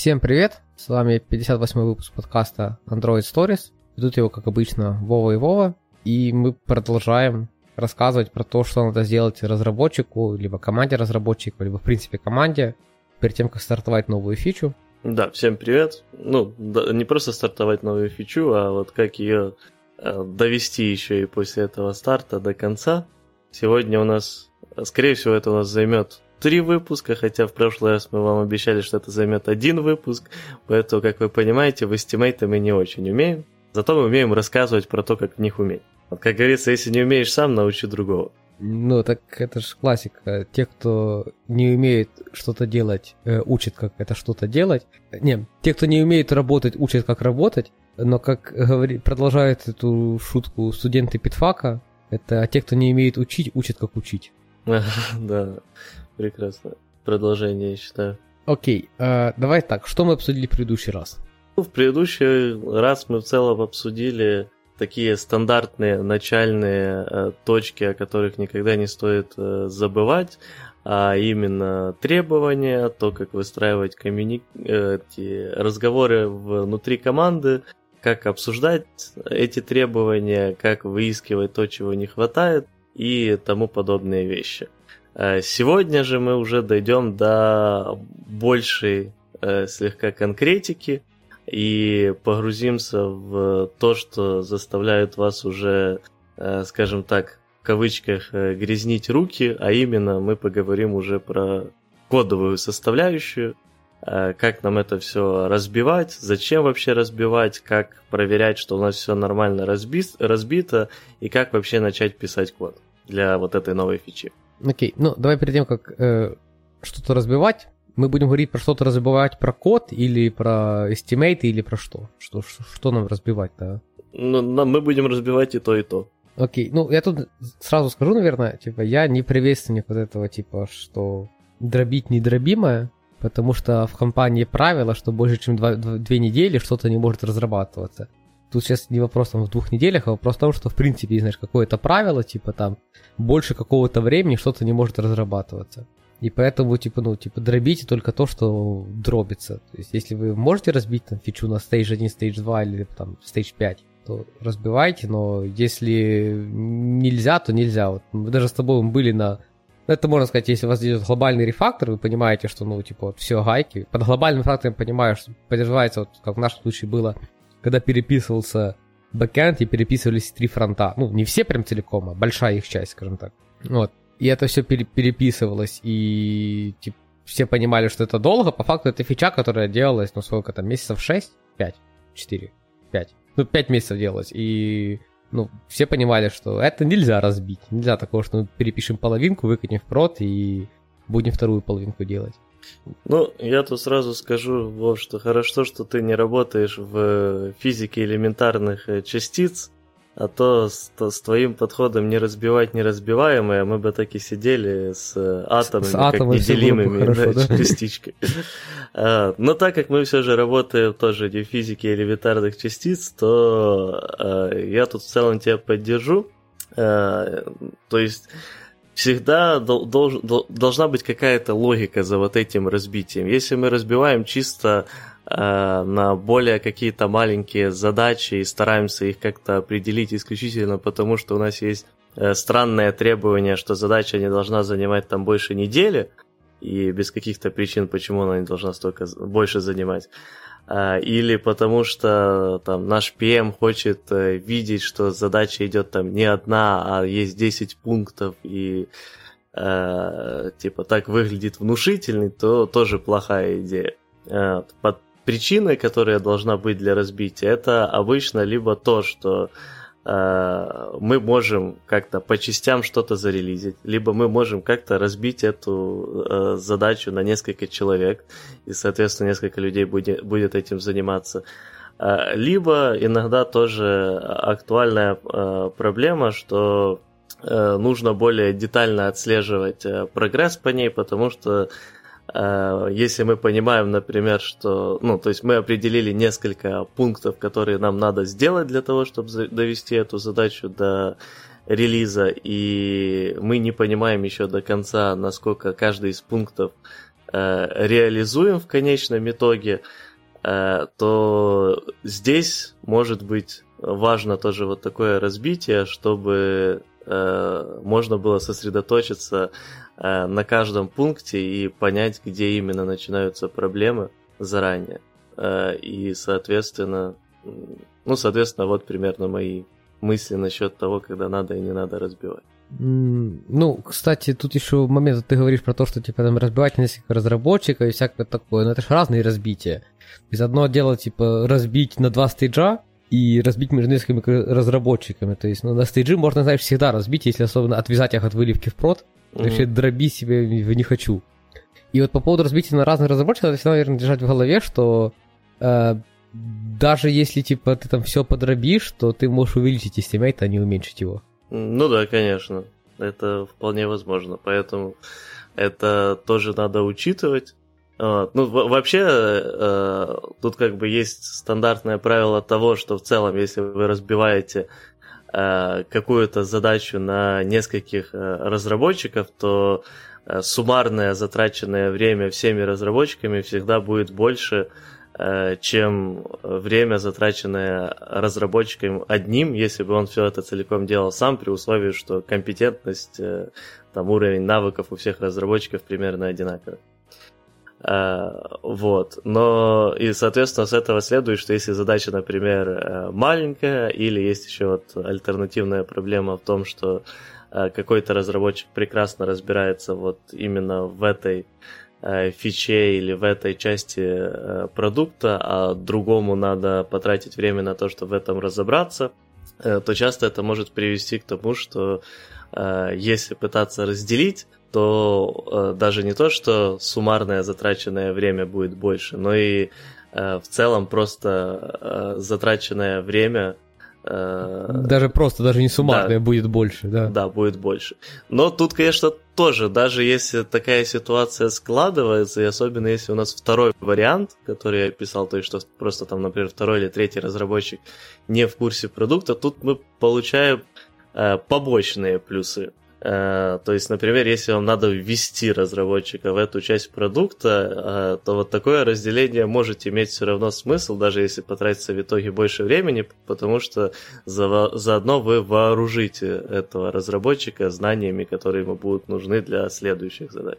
Всем привет! С вами 58 выпуск подкаста Android Stories. Ведут его, как обычно, Вова и Вова. И мы продолжаем рассказывать про то, что надо сделать разработчику, либо команде разработчика, либо, в принципе, команде, перед тем, как стартовать новую фичу. Да, всем привет. Ну, да, не просто стартовать новую фичу, а вот как ее э, довести еще и после этого старта до конца. Сегодня у нас, скорее всего, это у нас займет три выпуска, хотя в прошлый раз мы вам обещали, что это займет один выпуск, поэтому, как вы понимаете, в эстимейты мы не очень умеем, зато мы умеем рассказывать про то, как в них уметь. Вот, как говорится, если не умеешь сам, научи другого. Ну, так это же классика. Те, кто не умеет что-то делать, э, учат, как это что-то делать. Не, те, кто не умеет работать, учат, как работать. Но, как говорит, продолжает эту шутку студенты Питфака, это те, кто не умеет учить, учат, как учить. Да, прекрасно. Продолжение, я считаю. Окей, э, давай так, что мы обсудили в предыдущий раз? Ну, в предыдущий раз мы в целом обсудили такие стандартные начальные э, точки, о которых никогда не стоит э, забывать, а именно требования, то, как выстраивать коммуни... э, эти разговоры внутри команды, как обсуждать эти требования, как выискивать то, чего не хватает и тому подобные вещи. Э, сегодня же мы уже дойдем до большей э, слегка конкретики и погрузимся в то, что заставляет вас уже, э, скажем так, в кавычках грязнить руки, а именно мы поговорим уже про кодовую составляющую, как нам это все разбивать, зачем вообще разбивать, как проверять, что у нас все нормально разбито, и как вообще начать писать код для вот этой новой фичи. Окей, ну давай перед тем, как э, что-то разбивать, мы будем говорить про что-то разбивать, про код или про estimate или про что? Что, что, что нам разбивать-то? Ну, нам, мы будем разбивать и то, и то. Окей, ну я тут сразу скажу, наверное, типа, я не приветственник вот этого, типа, что дробить недробимое, потому что в компании правило, что больше, чем два, две недели что-то не может разрабатываться. Тут сейчас не вопрос там в двух неделях, а вопрос в том, что в принципе, знаешь, какое-то правило, типа там больше какого-то времени что-то не может разрабатываться. И поэтому, типа, ну, типа, дробите только то, что дробится. То есть, если вы можете разбить там фичу на stage 1, stage 2 или там stage 5, то разбивайте, но если нельзя, то нельзя. Вот мы даже с тобой были на... Это можно сказать, если у вас идет глобальный рефактор, вы понимаете, что, ну, типа, вот, все гайки. Под глобальным рефактором понимаю, что подразумевается, вот, как в нашем случае было, когда переписывался бэкэнд и переписывались три фронта. Ну, не все прям целиком, а большая их часть, скажем так. Вот. И это все пере- переписывалось, и типа, все понимали, что это долго. По факту это фича, которая делалась, ну, сколько там, месяцев 6? 5? 4? 5? Ну, 5 месяцев делалась. И ну, все понимали, что это нельзя разбить. Нельзя такого, что мы перепишем половинку, выкатим в прод и будем вторую половинку делать. Ну, я тут сразу скажу, Вов, что хорошо, что ты не работаешь в физике элементарных э, частиц, а то с, то с твоим подходом не разбивать неразбиваемое, мы бы так и сидели с э, атомами, с, с как неделимыми хорошо, да, да? частичкой. А, но так как мы все же работаем тоже не в физике элементарных частиц, то а, я тут в целом тебя поддержу. А, то есть всегда долж, должна быть какая-то логика за вот этим разбитием. Если мы разбиваем чисто э, на более какие-то маленькие задачи и стараемся их как-то определить исключительно потому, что у нас есть э, странное требование, что задача не должна занимать там больше недели, и без каких-то причин, почему она не должна столько больше занимать, или потому что там наш PM хочет э, видеть, что задача идет там не одна, а есть 10 пунктов и э, типа так выглядит внушительный, то тоже плохая идея. Э, под причиной, которая должна быть для разбития, это обычно либо то, что мы можем как-то по частям что-то зарелизить, либо мы можем как-то разбить эту э, задачу на несколько человек, и, соответственно, несколько людей будет, будет этим заниматься. Э, либо иногда тоже актуальная проблема, что нужно более детально отслеживать прогресс по ней, потому что Э, если мы понимаем, например, что, ну, то есть мы определили несколько пунктов, которые нам надо сделать для того, чтобы довести эту задачу до релиза, и мы не понимаем еще до конца, насколько каждый из пунктов э, реализуем в конечном итоге, э, то здесь может быть важно тоже вот такое разбитие, чтобы э, можно было сосредоточиться э, на каждом пункте и понять, где именно начинаются проблемы заранее. Э, и, соответственно, ну, соответственно, вот примерно мои мысли насчет того, когда надо и не надо разбивать. Ну, кстати, тут еще момент, ты говоришь про то, что типа там разбивать несколько разработчиков и всякое такое, но это же разные разбития. То есть одно дело, типа, разбить на два стейджа, и разбить между несколькими разработчиками. То есть, ну, на стейджи можно, знаешь, всегда разбить, если особенно отвязать их от выливки в прод. Mm-hmm. Вообще дроби себе не хочу. И вот по поводу разбития на разных разработчиков, надо всегда, наверное, держать в голове, что э, даже если, типа, ты там все подробишь, то ты можешь увеличить estimate, а не уменьшить его. Ну да, конечно. Это вполне возможно. Поэтому это тоже надо учитывать. Вот. Ну, вообще, э, тут как бы есть стандартное правило того, что в целом, если вы разбиваете э, какую-то задачу на нескольких э, разработчиков, то э, суммарное затраченное время всеми разработчиками всегда будет больше, э, чем время, затраченное разработчиком одним, если бы он все это целиком делал сам, при условии, что компетентность, э, там, уровень навыков у всех разработчиков примерно одинаковый. Э, вот. Но и, соответственно, с этого следует, что если задача, например, э, маленькая, или есть еще вот альтернативная проблема в том, что э, какой-то разработчик прекрасно разбирается вот именно в этой фиче или в этой части продукта, а другому надо потратить время на то, чтобы в этом разобраться, то часто это может привести к тому, что если пытаться разделить то э, даже не то, что суммарное затраченное время будет больше, но и э, в целом просто э, затраченное время э, даже просто, даже не суммарное да, будет больше, да. Да, будет больше. Но тут, конечно, тоже, даже если такая ситуация складывается, и особенно если у нас второй вариант, который я писал, то есть что просто там, например, второй или третий разработчик не в курсе продукта, тут мы получаем э, побочные плюсы. Э, то есть, например, если вам надо ввести разработчика в эту часть продукта, э, то вот такое разделение может иметь все равно смысл, даже если потратится в итоге больше времени, потому что за, заодно вы вооружите этого разработчика знаниями, которые ему будут нужны для следующих задач.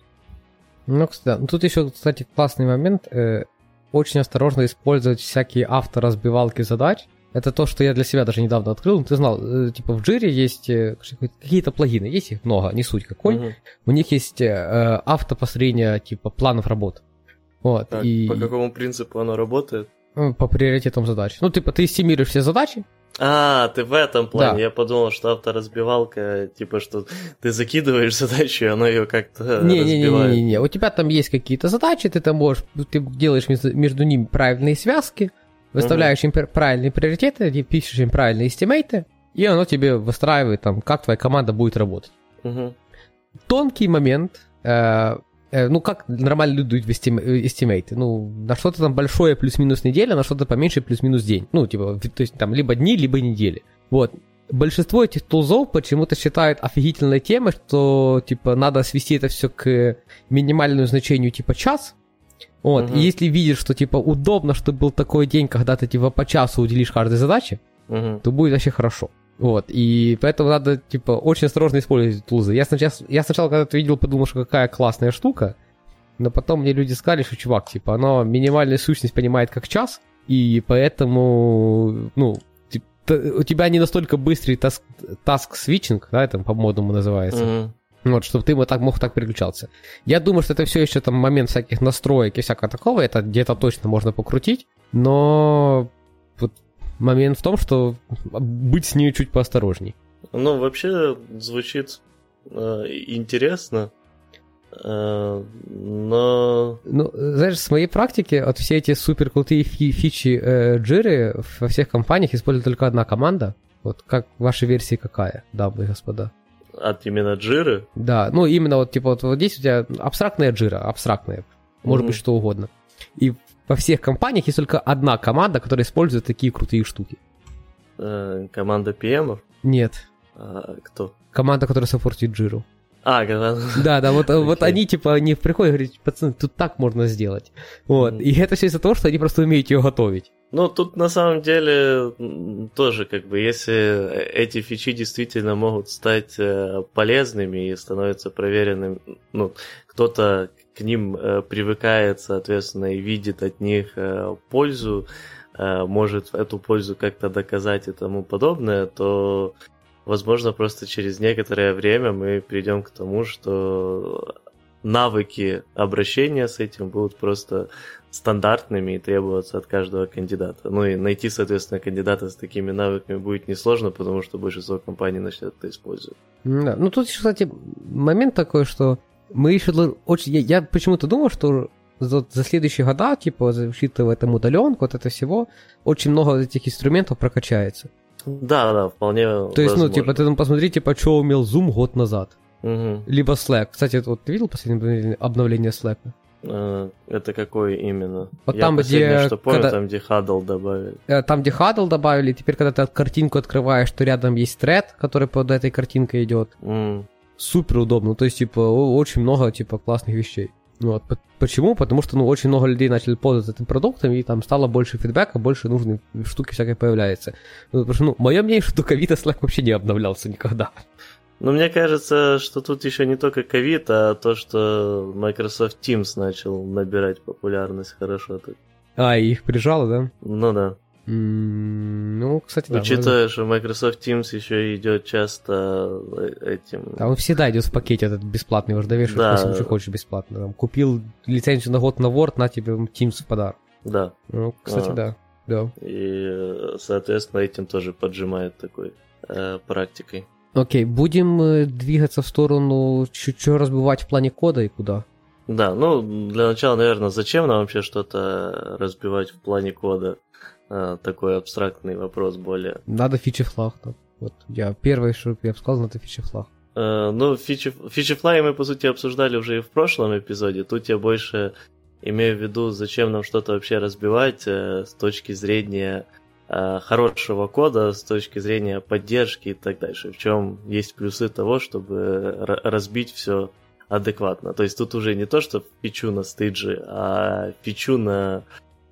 Ну, кстати, тут еще, кстати, классный момент. Э, очень осторожно использовать всякие авторазбивалки задач, это то, что я для себя даже недавно открыл. Ну, ты знал, э, типа в Jira есть э, какие-то плагины, есть их много, не суть какой. Угу. У них есть э, автопостроение типа планов работ. Вот, так, и... По какому принципу оно работает? Ну, по приоритетам задач. Ну, типа, ты эстимируешь все задачи. А, ты в этом плане. Да. Я подумал, что авторазбивалка, типа, что ты закидываешь задачу, и оно ее как-то не, разбивает. Не-не-не, у тебя там есть какие-то задачи, ты там можешь, ты делаешь между ними правильные связки, Выставляешь им правильные приоритеты, пишешь им правильные эстимейты, и оно тебе выстраивает, там, как твоя команда будет работать. Угу. Тонкий момент, э, э, ну, как нормально люди дают в эстимейты? Ну, на что-то там большое плюс-минус неделя, на что-то поменьше плюс-минус день. Ну, типа, то есть там либо дни, либо недели. Вот. Большинство этих тулзов почему-то считают офигительной темой, что, типа, надо свести это все к минимальному значению, типа, час, вот, угу. и если видишь, что типа удобно, что был такой день, когда ты типа по часу уделишь каждой задаче, угу. то будет вообще хорошо. Вот, и поэтому надо, типа, очень осторожно использовать тулзы. Я сначала, я сначала, когда это видел, подумал, что какая классная штука, но потом мне люди сказали, что, чувак, типа, оно минимальную сущность понимает как час, и поэтому, ну, у тебя не настолько быстрый таск, таск свитчинг, да, это по-модному называется, mm вот, чтобы ты вот так мог так переключаться. Я думаю, что это все еще там момент всяких настроек и всякого такого, это где-то точно можно покрутить, но вот момент в том, что быть с ней чуть поосторожней. Ну, вообще звучит э, интересно, э, но... Ну, знаешь, с моей практики, вот все эти супер крутые фи- фичи э, джиры во всех компаниях использует только одна команда. Вот как ваша версия какая, дамы и господа? От именно джиры? Да, ну именно вот типа вот, вот здесь у тебя абстрактная джира, абстрактная, может mm-hmm. быть что угодно. И во всех компаниях есть только одна команда, которая использует такие крутые штуки. Э, команда PM? Нет. А кто? Команда, которая саппортит джиру. А, когда... Да, да, вот, okay. вот они типа не приходят и говорят, пацаны, тут так можно сделать. Вот. Mm-hmm. И это все из-за того, что они просто умеют ее готовить. Ну, тут на самом деле тоже как бы, если эти фичи действительно могут стать э, полезными и становятся проверенными, ну, кто-то к ним э, привыкает, соответственно, и видит от них э, пользу, может эту пользу как-то доказать и тому подобное, то, возможно, просто через некоторое время мы придем к тому, что навыки обращения с этим будут просто стандартными и требоваться от каждого кандидата. Ну и найти, соответственно, кандидата с такими навыками будет несложно, потому что большинство компаний начнет это использовать. Да. Ну тут, кстати, момент такой, что мы еще очень... Я, я почему-то думал, что за, за следующие года, типа, учитывая там удаленку, вот это всего, очень много этих инструментов прокачается. Да, да, вполне То возможно. есть, ну, типа, ты там посмотри, типа, что умел Zoom год назад. Угу. Либо Slack. Кстати, вот ты видел последнее обновление Slack? Э, это какой именно? Вот Я там, где... что помню, когда... там, где Huddle добавили. Э, там, где Huddle добавили, теперь, когда ты картинку открываешь, то рядом есть тред, который под этой картинкой идет. Mm. Супер удобно. То есть, типа, очень много, типа, классных вещей. Вот. Почему? Потому что, ну, очень много людей начали пользоваться этим продуктом, и там стало больше фидбэка, больше нужной штуки всякой появляется. Ну, потому что, ну, мое мнение, что до ковида Slack вообще не обновлялся никогда. Ну, мне кажется, что тут еще не только ковид, а то, что Microsoft Teams начал набирать популярность хорошо. Так. А, их прижало, да? Ну да. Mm, ну, кстати, да. Учитывая, что Microsoft Teams еще идет часто э, этим... Да, он всегда идет в пакете этот бесплатный, уже довешиваешь, да. если что хочешь бесплатно. Там, купил лицензию на год на Word, на тебе Teams в подарок. Да. Ну, кстати, а. да. да. И, соответственно, этим тоже поджимает такой э, практикой. Окей, будем э, двигаться в сторону, что разбивать в плане кода и куда? Да, ну, для начала, наверное, зачем нам вообще что-то разбивать в плане кода? А, такой абстрактный вопрос более. Надо фичи флаг. Да. Вот я первый, что я бы сказал, это фичи флаг. А, ну, фичи, фичи мы, по сути, обсуждали уже и в прошлом эпизоде. Тут я больше имею в виду, зачем нам что-то вообще разбивать э, с точки зрения Э, хорошего кода с точки зрения поддержки и так дальше. В чем есть плюсы того, чтобы разбить все адекватно. То есть тут уже не то, что фичу на стейджи, а фичу на,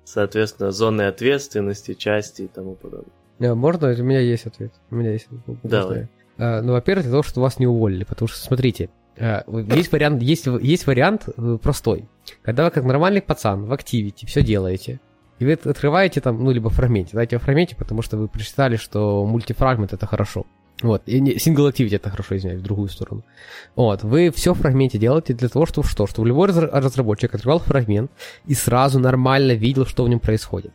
соответственно, зоны ответственности, части и тому подобное. Не, можно? У меня есть ответ. У меня есть. Давай. А, ну, во-первых, для того, чтобы вас не уволили, потому что, смотрите, э, есть вариант, есть, есть вариант простой. Когда вы как нормальный пацан в активити все делаете, и вы открываете там, ну, либо фрагменте, знаете, в фрагменте, потому что вы прочитали, что мультифрагмент это хорошо. Вот, и не, single activity это хорошо, извиняюсь, в другую сторону. Вот, вы все в фрагменте делаете для того, чтобы что? Чтобы любой разработчик открывал фрагмент и сразу нормально видел, что в нем происходит.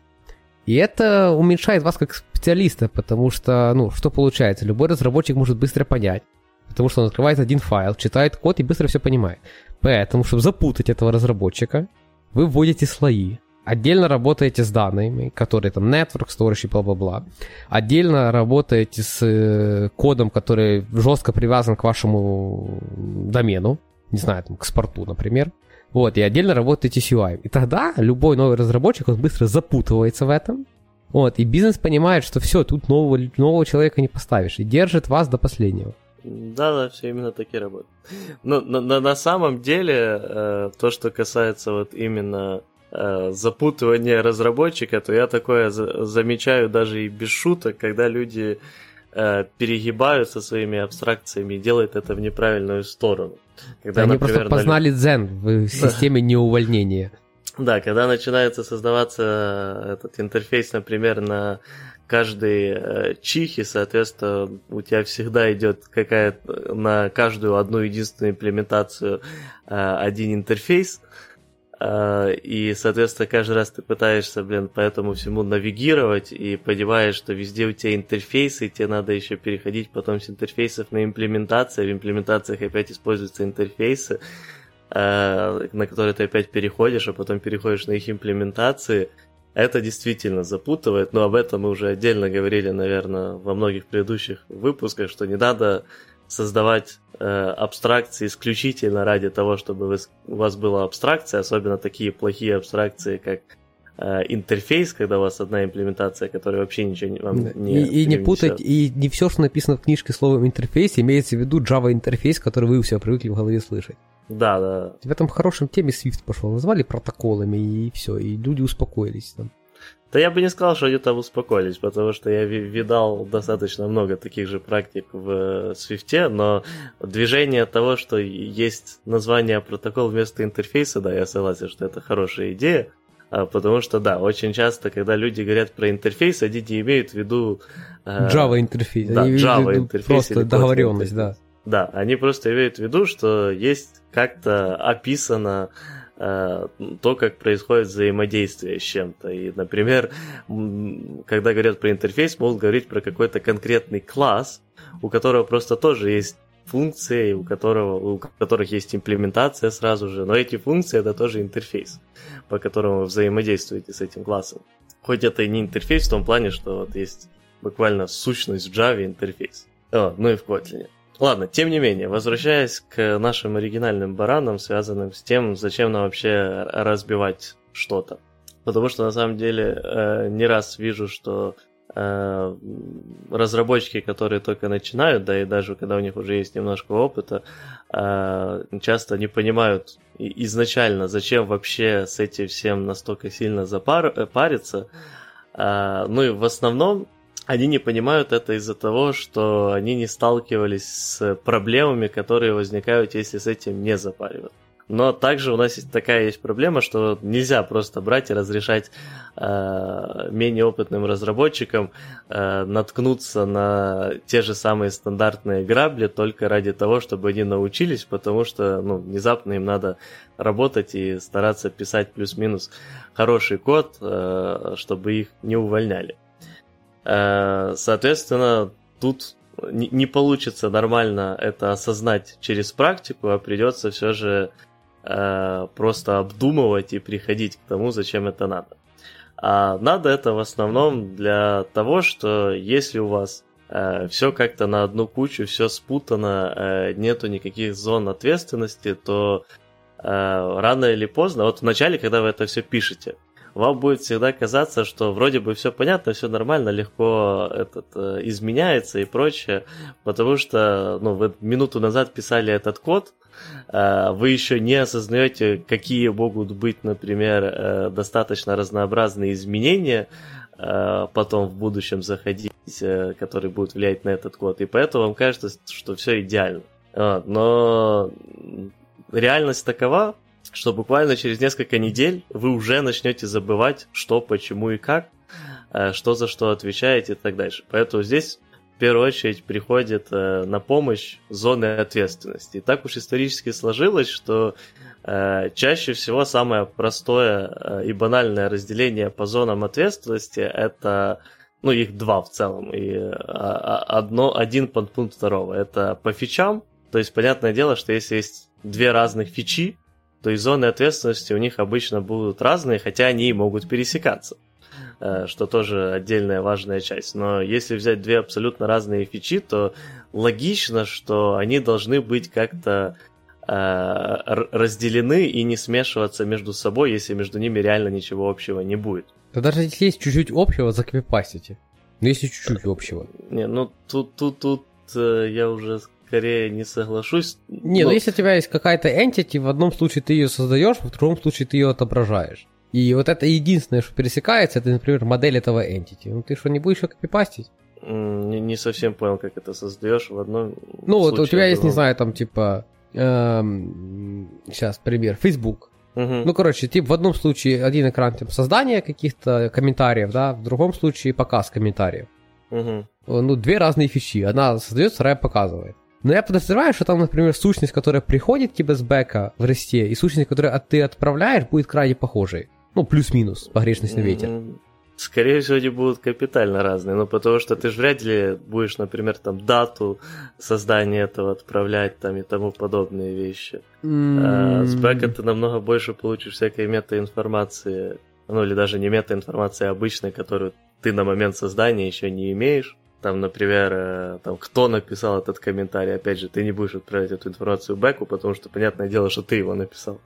И это уменьшает вас как специалиста, потому что, ну, что получается? Любой разработчик может быстро понять, потому что он открывает один файл, читает код и быстро все понимает. Поэтому, чтобы запутать этого разработчика, вы вводите слои. Отдельно работаете с данными, которые там network, storage и бла-бла-бла. Отдельно работаете с э, кодом, который жестко привязан к вашему домену, не знаю, там, к спорту, например. Вот, и отдельно работаете с UI. И тогда любой новый разработчик, он быстро запутывается в этом. Вот, и бизнес понимает, что все, тут нового, нового человека не поставишь, и держит вас до последнего. Да, да, все именно так и работает. Но на, на, на самом деле, э, то, что касается вот именно запутывание разработчика, то я такое замечаю даже и без шуток, когда люди э, перегибают со своими абстракциями и делают это в неправильную сторону. Когда, Они например, просто познали на... дзен в системе неувольнения. Да, когда начинается создаваться этот интерфейс, например, на каждый э, чих, и, соответственно, у тебя всегда идет какая-то на каждую одну единственную имплементацию один интерфейс, и, соответственно, каждый раз ты пытаешься, блин, по этому всему навигировать и понимаешь, что везде у тебя интерфейсы, и тебе надо еще переходить потом с интерфейсов на имплементацию, в имплементациях опять используются интерфейсы, а, на которые ты опять переходишь, а потом переходишь на их имплементации. Это действительно запутывает, но об этом мы уже отдельно говорили, наверное, во многих предыдущих выпусках, что не надо создавать э, абстракции исключительно ради того, чтобы вы, у вас была абстракция, особенно такие плохие абстракции, как э, интерфейс, когда у вас одна имплементация, которая вообще ничего вам не И, и не путать, и не все, что написано в книжке словом интерфейс, имеется в виду Java интерфейс, который вы у себя привыкли в голове слышать. Да, да. В этом хорошем теме Swift пошел, назвали протоколами и все, и люди успокоились там. Да я бы не сказал, что они там успокоились, потому что я видал достаточно много таких же практик в Swift, но движение того, что есть название протокол вместо интерфейса, да, я согласен, что это хорошая идея, а, потому что, да, очень часто, когда люди говорят про интерфейс, они не имеют в виду... Э, Java интерфейс. Да, Java интерфейс. Просто договоренность, да. Да, они просто имеют в виду, что есть как-то описано Э, то, как происходит взаимодействие с чем-то. И, например, когда говорят про интерфейс, могут говорить про какой-то конкретный класс, у которого просто тоже есть функции, у, которого, у которых есть имплементация сразу же, но эти функции это тоже интерфейс, по которому вы взаимодействуете с этим классом. Хоть это и не интерфейс в том плане, что вот есть буквально сущность в Java интерфейс. О, ну и в Kotlin. Ладно, тем не менее, возвращаясь к нашим оригинальным баранам, связанным с тем, зачем нам вообще разбивать что-то. Потому что на самом деле э, не раз вижу, что э, разработчики, которые только начинают, да и даже когда у них уже есть немножко опыта, э, часто не понимают изначально, зачем вообще с этим всем настолько сильно запариться. Э, ну и в основном они не понимают это из-за того, что они не сталкивались с проблемами, которые возникают, если с этим не запаривать. Но также у нас есть такая есть проблема, что нельзя просто брать и разрешать э, менее опытным разработчикам э, наткнуться на те же самые стандартные грабли только ради того, чтобы они научились, потому что ну, внезапно им надо работать и стараться писать плюс-минус хороший код, э, чтобы их не увольняли. Э, соответственно, тут не получится нормально это осознать через практику, а придется все же э, просто обдумывать и приходить к тому, зачем это надо. А надо это в основном для того, что если у вас э, все как-то на одну кучу, все спутано, э, нету никаких зон ответственности, то э, рано или поздно, вот вначале, когда вы это все пишете, вам будет всегда казаться, что вроде бы все понятно, все нормально, легко этот, э, изменяется и прочее, потому что ну, вы минуту назад писали этот код, э, вы еще не осознаете, какие могут быть, например, э, достаточно разнообразные изменения, э, потом в будущем заходить, которые будут влиять на этот код. И поэтому вам кажется, что все идеально. Но реальность такова, что буквально через несколько недель вы уже начнете забывать, что, почему и как, э, что за что отвечаете и так дальше. Поэтому здесь в первую очередь приходит э, на помощь зоны ответственности. И так уж исторически сложилось, что э, чаще всего самое простое и банальное разделение по зонам ответственности это ну, их два в целом, и а, а, одно, один подпункт второго. Это по фичам, то есть, понятное дело, что если есть две разных фичи, то и зоны ответственности у них обычно будут разные, хотя они и могут пересекаться, э, что тоже отдельная важная часть. Но если взять две абсолютно разные фичи, то логично, что они должны быть как-то э, разделены и не смешиваться между собой, если между ними реально ничего общего не будет. Да даже если есть чуть-чуть общего, закопипастите. Ну если чуть-чуть общего. Не, ну тут, тут, тут э, я уже скорее не соглашусь. Не, но... ну если у тебя есть какая-то entity, в одном случае ты ее создаешь, в другом случае ты ее отображаешь. И вот это единственное, что пересекается, это, например, модель этого entity. Ну ты что, не будешь ее копипастить? Не, не совсем понял, как это создаешь в одном Ну вот у тебя есть, не знаю, там типа, эм, сейчас пример, Facebook. Угу. Ну, короче, типа в одном случае один экран типа, создания каких-то комментариев, да, в другом случае показ комментариев. Угу. Ну, две разные фичи. Одна создает, вторая показывает. Но я подозреваю, что там, например, сущность, которая приходит к тебе с бэка в ресте, и сущность, которую ты отправляешь, будет крайне похожей. Ну, плюс-минус, погрешность на ветер. Скорее всего, они будут капитально разные, ну, потому что ты же вряд ли будешь, например, там, дату создания этого отправлять, там, и тому подобные вещи. Mm. А с бэка ты намного больше получишь всякой метаинформации, ну, или даже не метаинформации, а обычной, которую ты на момент создания еще не имеешь там, например, э, там, кто написал этот комментарий, опять же, ты не будешь отправлять эту информацию бэку, потому что, понятное дело, что ты его написал.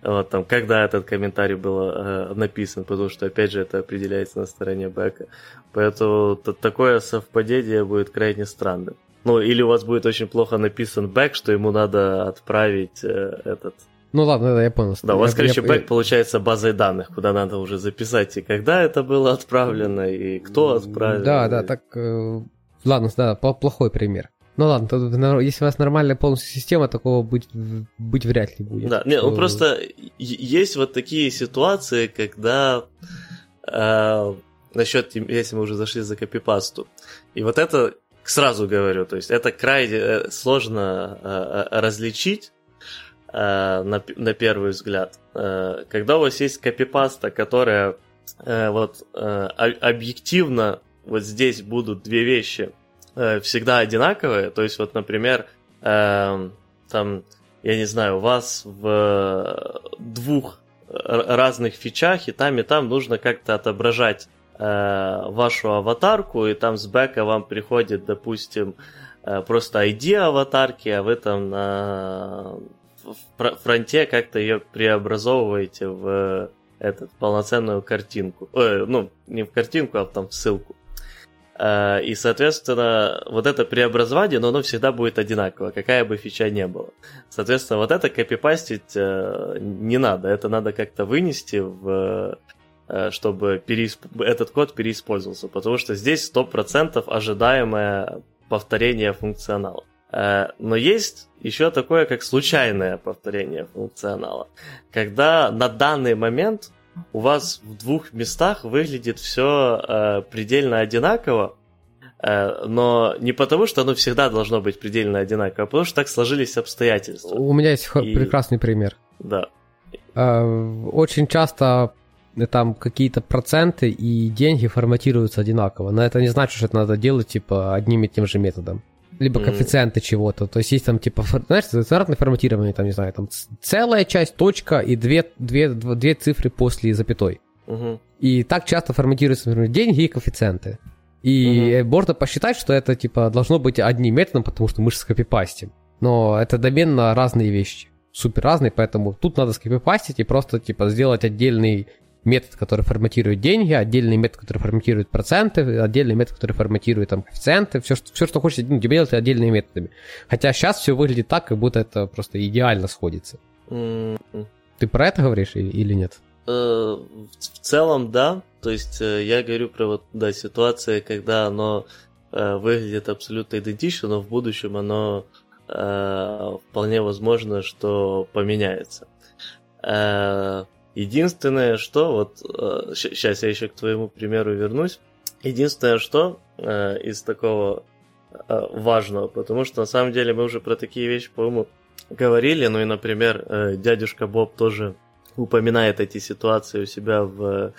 Вот, там, когда этот комментарий был э, написан, потому что, опять же, это определяется на стороне бэка. Поэтому такое совпадение будет крайне странным. Ну, или у вас будет очень плохо написан бэк, что ему надо отправить э, этот ну ладно, да, я понял. Да, у вас, я, короче, я, бэк получается базой данных, куда надо уже записать, и когда это было отправлено, и кто отправил. Да, да, так... Э, ладно, да, плохой пример. Ну ладно, то, если у вас нормальная полностью система, такого быть, быть вряд ли будет. Да, не, ну просто есть вот такие ситуации, когда э, насчет, если мы уже зашли за копипасту, и вот это сразу говорю, то есть это крайне э, сложно э, э, различить, Э, на, на первый взгляд. Э, когда у вас есть копипаста, которая э, вот объективно вот здесь будут две вещи всегда одинаковые, то есть вот, например, там, я не знаю, у вас в двух разных фичах и там, и там нужно как-то отображать вашу аватарку, и там с бэка вам приходит, допустим, просто ID аватарки, а вы там на в фронте как-то ее преобразовываете в этот, полноценную картинку. Э, ну, не в картинку, а там в ссылку. Э, и, соответственно, вот это преобразование, но оно всегда будет одинаково, какая бы фича не была. Соответственно, вот это копипастить э, не надо. Это надо как-то вынести в э, чтобы переисп... этот код переиспользовался, потому что здесь 100% ожидаемое повторение функционала. Э, но есть еще такое, как случайное повторение функционала. Когда на данный момент у вас в двух местах выглядит все э, предельно одинаково, э, но не потому, что оно всегда должно быть предельно одинаково, а потому что так сложились обстоятельства. У меня есть И... прекрасный пример. Да. Очень часто там какие-то проценты и деньги форматируются одинаково. Но это не значит, что это надо делать типа одним и тем же методом либо коэффициенты чего-то. То есть есть там типа, знаешь, стандартное форматирование, там, не знаю, там целая часть, точка и две, две, две цифры после запятой. Uh-huh. И так часто форматируются, например, деньги и коэффициенты. И uh-huh. можно посчитать, что это типа должно быть одним методом, потому что мы же скопипастим. Но это доменно разные вещи. Супер разные, поэтому тут надо скопипастить и просто типа сделать отдельный метод, который форматирует деньги, отдельный метод, который форматирует проценты, отдельный метод, который форматирует там коэффициенты, все, что, все, что хочешь, ну, делать отдельными методами. Хотя сейчас все выглядит так, как будто это просто идеально сходится. Mm-hmm. Ты про это говоришь или нет? Э, в целом, да. То есть э, я говорю про вот, да, ситуации, когда оно э, выглядит абсолютно идентично, но в будущем оно вполне возможно, что поменяется. Единственное, что, вот э, сейчас я еще к твоему примеру вернусь. Единственное, что э, из такого э, важного, потому что на самом деле мы уже про такие вещи, по-моему, говорили, ну и, например, э, дядюшка Боб тоже упоминает эти ситуации у себя в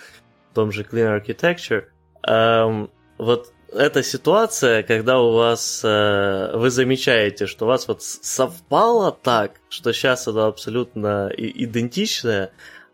том же Clean Architecture. Эм, вот эта ситуация, когда у вас э, вы замечаете, что у вас вот совпало так, что сейчас оно абсолютно идентичное,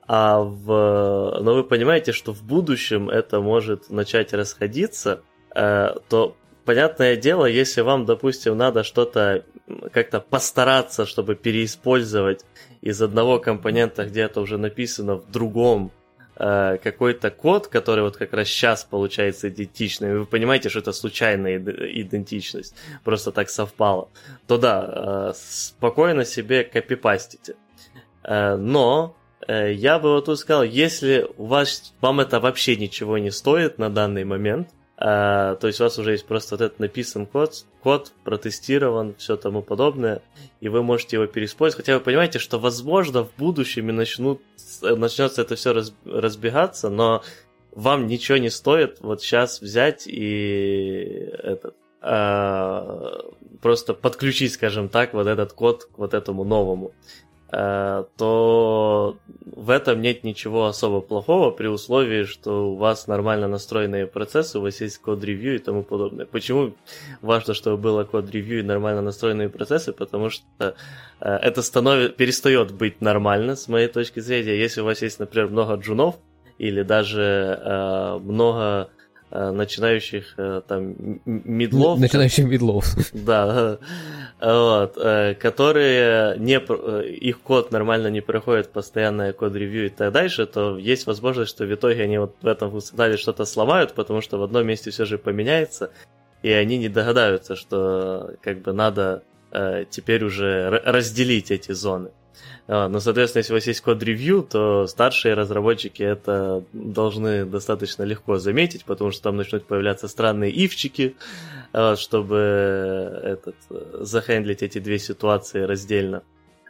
а в... но вы понимаете, что в будущем это может начать расходиться, э, то понятное дело, если вам, допустим, надо что-то как-то постараться, чтобы переиспользовать из одного компонента, где это уже написано, в другом э, какой-то код, который вот как раз сейчас получается идентичным, и вы понимаете, что это случайная идентичность, просто так совпало, то да, э, спокойно себе копипастите. Но я бы вот тут сказал, если у вас, вам это вообще ничего не стоит на данный момент, Uh, то есть у вас уже есть просто вот этот написан код, код протестирован, все тому подобное, и вы можете его переиспользовать. Хотя вы понимаете, что возможно в будущем и начнут, начнется это все раз, разбегаться, но вам ничего не стоит вот сейчас взять и этот, uh, просто подключить, скажем так, вот этот код к вот этому новому. Э, то в этом нет ничего особо плохого при условии, что у вас нормально настроенные процессы, у вас есть код-ревью и тому подобное. Почему важно, чтобы было код-ревью и нормально настроенные процессы? Потому что э, это становится, перестает быть нормально, с моей точки зрения. Если у вас есть, например, много джунов или даже э, много начинающих э, там медлов. Начинающих медлов. Да, вот, э, которые не, их код нормально не проходит постоянное код-ревью и так дальше, то есть возможность, что в итоге они вот в этом функционале что-то сломают, потому что в одном месте все же поменяется, и они не догадаются, что как бы надо теперь уже разделить эти зоны. А, ну, соответственно, если у вас есть код-ревью, то старшие разработчики это должны достаточно легко заметить, потому что там начнут появляться странные ивчики, а, чтобы этот, захендлить эти две ситуации раздельно.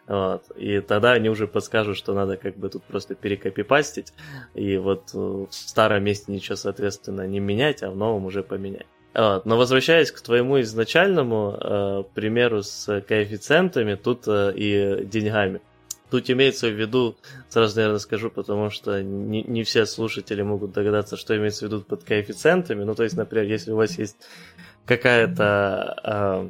Вот. И тогда они уже подскажут, что надо как бы тут просто перекопипастить, и вот в старом месте ничего, соответственно, не менять, а в новом уже поменять. Вот. Но возвращаясь к твоему изначальному э, примеру с коэффициентами тут э, и деньгами. Тут имеется в виду, сразу, наверное, скажу, потому что не, не все слушатели могут догадаться, что имеется в виду под коэффициентами. Ну, то есть, например, если у вас есть какая-то э,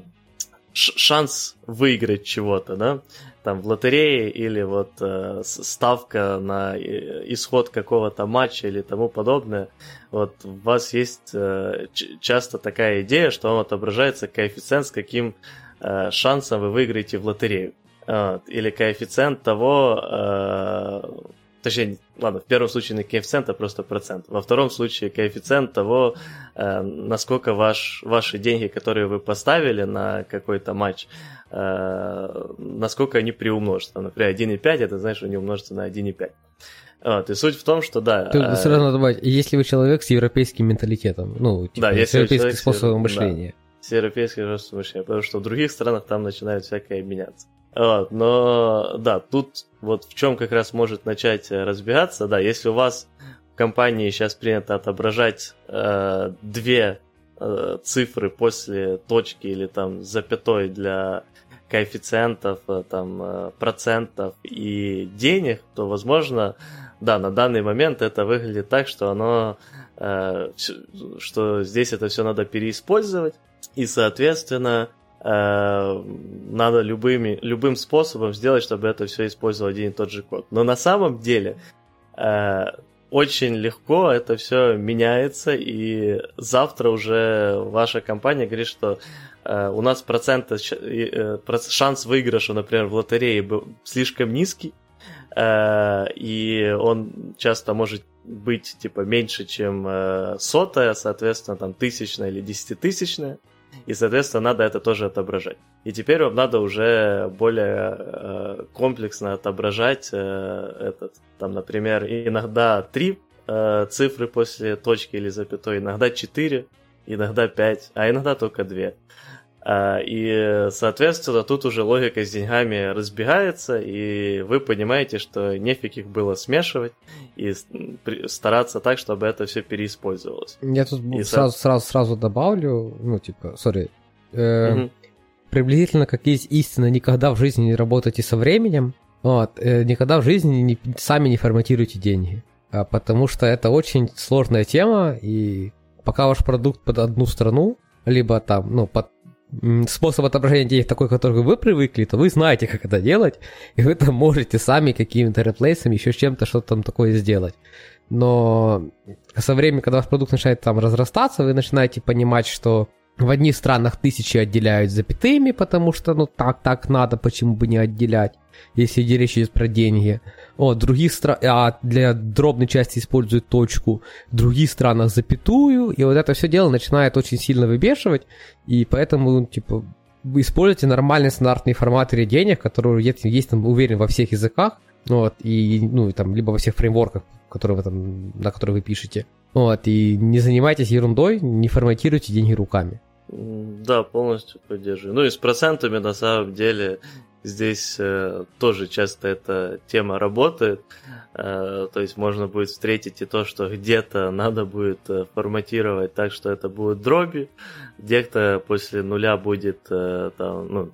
шанс выиграть чего-то, да, там в лотерее или вот э, ставка на исход какого-то матча или тому подобное, вот у вас есть э, часто такая идея, что он отображается коэффициент, с каким э, шансом вы выиграете в лотерею. Вот, или коэффициент того, э, точнее, ладно, в первом случае не коэффициент, а просто процент. Во втором случае коэффициент того, э, насколько ваш, ваши деньги, которые вы поставили на какой-то матч, э, насколько они приумножатся. Например, 1,5, это значит, что они умножатся на 1,5. Вот, и суть в том, что да. Тут э, сразу надо добавить, если вы человек с европейским менталитетом, ну, типа, да, с европейским способом мышления. Да, с европейским способом мышления, потому что в других странах там начинает всякое меняться. Вот, но да, тут вот в чем как раз может начать э, разбираться, да, если у вас в компании сейчас принято отображать э, две э, цифры после точки или там запятой для коэффициентов, э, там, э, процентов и денег, то, возможно, да, на данный момент это выглядит так, что оно, э, что здесь это все надо переиспользовать, и, соответственно, надо любыми, любым способом сделать, чтобы это все использовало один и тот же код. Но на самом деле э, очень легко это все меняется, и завтра уже ваша компания говорит, что э, у нас процент, шанс выигрыша, например, в лотерее был слишком низкий, и он часто может быть типа меньше, чем сотая, соответственно, там тысячная или десятитысячная и, соответственно, надо это тоже отображать. И теперь вам надо уже более э, комплексно отображать э, этот, там, например, иногда три э, цифры после точки или запятой, иногда четыре, иногда пять, а иногда только две. А, и, соответственно, тут уже логика с деньгами разбегается, и вы понимаете, что нефиг их было смешивать и стараться так, чтобы это все переиспользовалось. Я тут и сразу, со... сразу, сразу добавлю, ну, типа, сори, э, угу. приблизительно как есть истина, никогда в жизни не работайте со временем, вот, э, никогда в жизни не, сами не форматируйте деньги, а, потому что это очень сложная тема, и пока ваш продукт под одну страну, либо там, ну, под способ отображения денег такой, который вы привыкли, то вы знаете, как это делать, и вы там можете сами какими-то реплейсами, еще чем-то что-то там такое сделать. Но со временем, когда ваш продукт начинает там разрастаться, вы начинаете понимать, что в одних странах тысячи отделяют запятыми, потому что ну так, так надо, почему бы не отделять, если речь идет про деньги. О, других стран, а для дробной части используют точку, в других странах запятую, и вот это все дело начинает очень сильно выбешивать, и поэтому, типа, вы используете нормальный стандартный формат денег, который есть, есть там, уверен, во всех языках, вот, и, ну, там, либо во всех фреймворках, которые вы там, на которые вы пишете. Вот, и не занимайтесь ерундой, не форматируйте деньги руками. Да, полностью поддерживаю. Ну и с процентами на самом деле здесь э, тоже часто эта тема работает. Э, то есть можно будет встретить и то, что где-то надо будет э, форматировать так, что это будут дроби, где-то после нуля будет э, там, ну,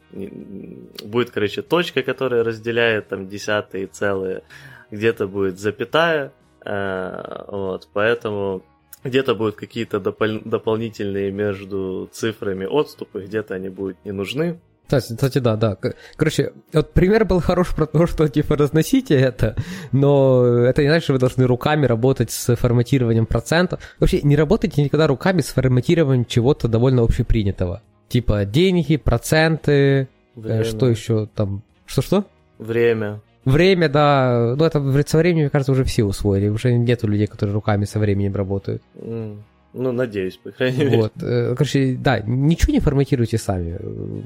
будет, короче, точка, которая разделяет там десятые целые, где-то будет запятая. Э, вот, поэтому где-то будут какие-то допол- дополнительные между цифрами отступы, где-то они будут не нужны. Кстати, да, да. Короче, вот пример был хорош про то, что типа разносите это, но это не значит, что вы должны руками работать с форматированием процентов. Вообще, не работайте никогда руками с форматированием чего-то довольно общепринятого. Типа деньги, проценты, э, Время. что еще там? Что-что? Время. Время, да. Ну, это со временем, мне кажется, уже все усвоили. Уже нету людей, которые руками со временем работают. Mm. Ну, надеюсь, по крайней мере. Вот. Э, короче, да, ничего не форматируйте сами.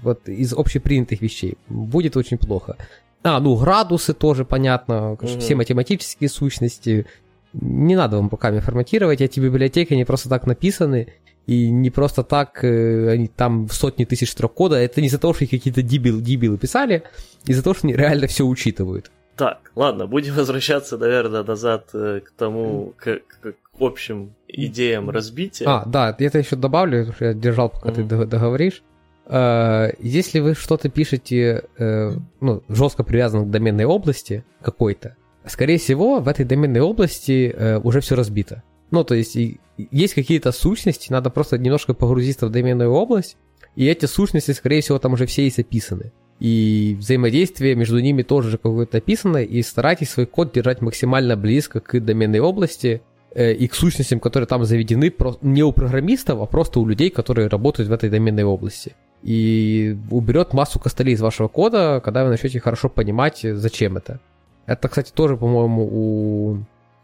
Вот из общепринятых вещей. Будет очень плохо. А, ну, градусы тоже понятно. Короче, угу. Все математические сущности. Не надо вам руками форматировать. Эти библиотеки, они просто так написаны. И не просто так, э, они там сотни тысяч строк кода. Это не из-за того, что их какие-то дебилы, дебилы писали, из-за того, что они реально все учитывают. Так, ладно, будем возвращаться, наверное, назад э, к тому, к, к, общим идеям разбития. А, да, я это еще добавлю, потому что я держал, пока mm-hmm. ты договоришь. Э, если вы что-то пишете, э, ну, жестко привязано к доменной области какой-то, скорее всего, в этой доменной области э, уже все разбито. Ну, то есть, есть какие-то сущности, надо просто немножко погрузиться в доменную область, и эти сущности, скорее всего, там уже все и записаны. И взаимодействие между ними тоже какое-то описано, и старайтесь свой код держать максимально близко к доменной области, и к сущностям, которые там заведены не у программистов, а просто у людей, которые работают в этой доменной области. И уберет массу костылей из вашего кода, когда вы начнете хорошо понимать, зачем это. Это, кстати, тоже, по-моему, у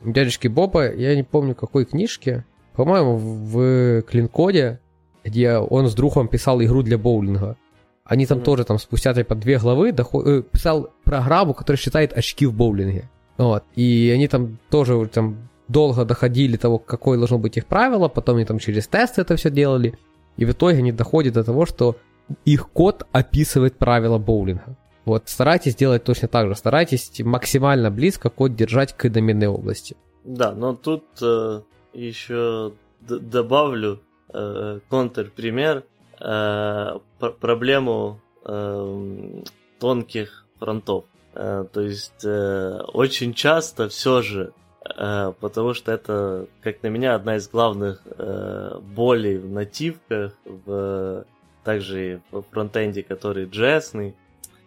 дядюшки Боба, я не помню, какой книжки, по-моему, в Клинкоде, где он с другом писал игру для боулинга. Они там mm-hmm. тоже там спустя типа две главы доход... Э, писал программу, которая считает очки в боулинге. Вот. И они там тоже там долго доходили до того, какое должно быть их правило, потом они там через тесты это все делали, и в итоге они доходят до того, что их код описывает правила боулинга. Вот, старайтесь делать точно так же, старайтесь максимально близко код держать к доменной области. Да, но тут э, еще д- добавлю э, контрпример, э, пр- проблему э, тонких фронтов. Э, то есть э, очень часто все же потому что это, как на меня, одна из главных э, болей в нативках, в, также и в фронтенде, который JS.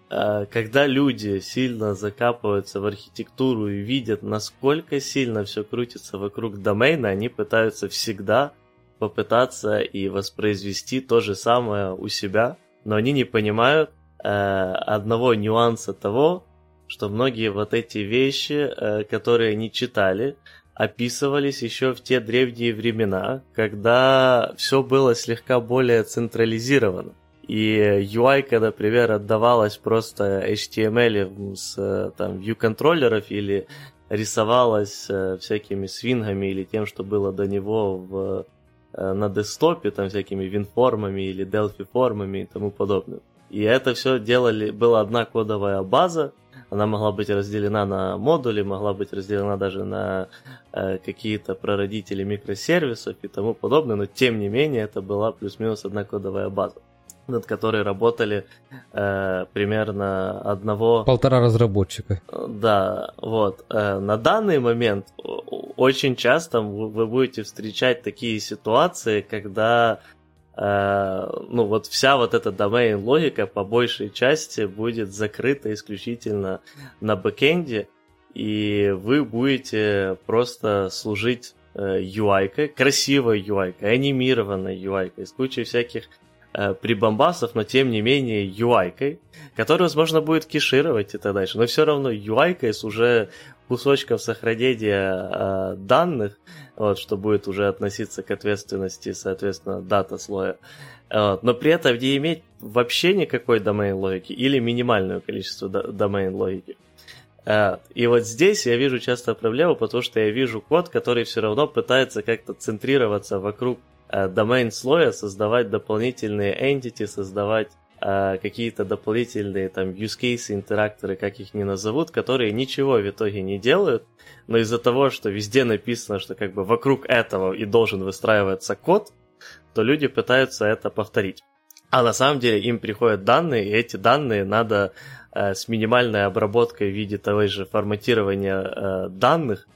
Э, когда люди сильно закапываются в архитектуру и видят, насколько сильно все крутится вокруг домена, они пытаются всегда попытаться и воспроизвести то же самое у себя, но они не понимают э, одного нюанса того, что многие вот эти вещи, э, которые они читали, описывались еще в те древние времена, когда все было слегка более централизировано. И UI, например, отдавалась просто HTML с там, view-контроллеров или рисовалась э, всякими свингами или тем, что было до него в, э, на десктопе, там всякими винформами или Delphi формами и тому подобное. И это все делали, была одна кодовая база, она могла быть разделена на модули, могла быть разделена даже на э, какие-то прародители микросервисов и тому подобное, но тем не менее это была плюс-минус одна кодовая база над которой работали э, примерно одного... Полтора разработчика. Да, вот. Э, на данный момент очень часто вы будете встречать такие ситуации, когда Э, ну вот вся вот эта domain логика по большей части будет закрыта исключительно на бэкэнде, и вы будете просто служить э, UI-кой, красивой UI-кой, анимированной UI-кой, с кучей всяких э, прибамбасов, но тем не менее UI-кой, которую, возможно, будет кешировать и так дальше. Но все равно UI-кой с уже кусочков сохранения э, данных, вот, что будет уже относиться к ответственности, соответственно, дата слоя. Вот, но при этом не иметь вообще никакой домен логики или минимальное количество домен логики. И вот здесь я вижу часто проблему, потому что я вижу код, который все равно пытается как-то центрироваться вокруг э, домен слоя, создавать дополнительные entity, создавать э, какие-то дополнительные там use case, интеракторы, как их ни назовут, которые ничего в итоге не делают, но из-за того, что везде написано, что как бы вокруг этого и должен выстраиваться код, то люди пытаются это повторить. А на самом деле им приходят данные, и эти данные надо э, с минимальной обработкой в виде того же форматирования э, данных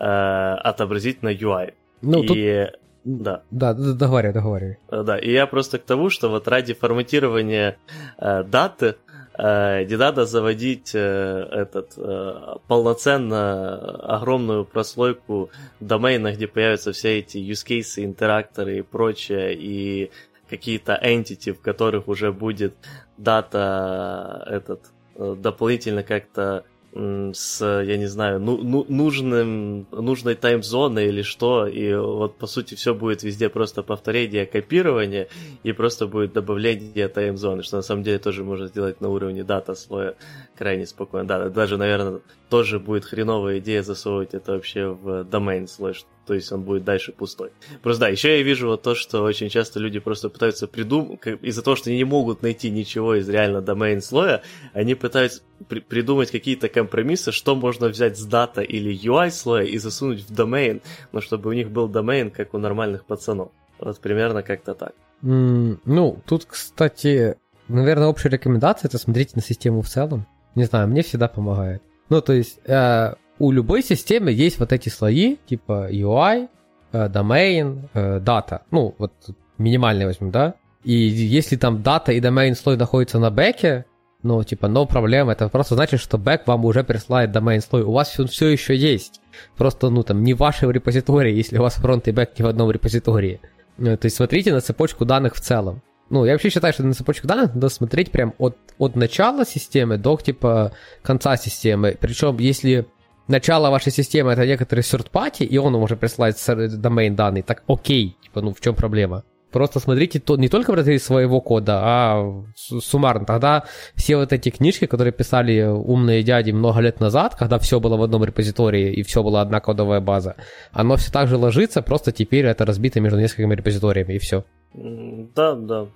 э, отобразить на UI. Ну, и тут Да. Да, договаривай, договаривай. Да, и я просто к тому, что вот ради форматирования э, даты э, не надо заводить э, этот э, полноценно огромную прослойку домена, где появятся все эти use cases, интеракторы и прочее, и какие-то entity, в которых уже будет дата этот э, дополнительно как-то с, я не знаю, ну, ну, нужным, нужной таймзоной или что, и вот по сути все будет везде просто повторение, копирование, и просто будет добавление таймзоны, что на самом деле тоже можно сделать на уровне дата слоя крайне спокойно. Да, даже, наверное, тоже будет хреновая идея засовывать это вообще в domain слой, то есть он будет дальше пустой. Просто да, еще я вижу вот то, что очень часто люди просто пытаются придумать, из-за того, что они не могут найти ничего из реально domain слоя, они пытаются при- придумать какие-то компромиссы, что можно взять с дата или UI слоя и засунуть в domain, но чтобы у них был domain, как у нормальных пацанов. Вот примерно как-то так. Mm, ну, тут, кстати, наверное, общая рекомендация это смотреть на систему в целом. Не знаю, мне всегда помогает. Ну, то есть, э, у любой системы есть вот эти слои, типа UI, э, domain, э, data. Ну, вот минимальный возьмем, да? И если там data и domain слой находятся на бэке, ну, типа, no problem, это просто значит, что бэк вам уже присылает domain слой. У вас все, все еще есть. Просто, ну, там, не в вашем репозитории, если у вас фронт и бэк не в одном репозитории. Э, то есть смотрите на цепочку данных в целом. Ну, я вообще считаю, что на цепочку данных надо смотреть прям от, от начала системы до, типа, конца системы. Причем, если начало вашей системы это некоторый third party, и он может присылать домен данные, так окей, типа, ну в чем проблема? Просто смотрите то, не только в разрезе своего кода, а суммарно. Тогда все вот эти книжки, которые писали умные дяди много лет назад, когда все было в одном репозитории и все была одна кодовая база, оно все так же ложится, просто теперь это разбито между несколькими репозиториями и все. Да, да,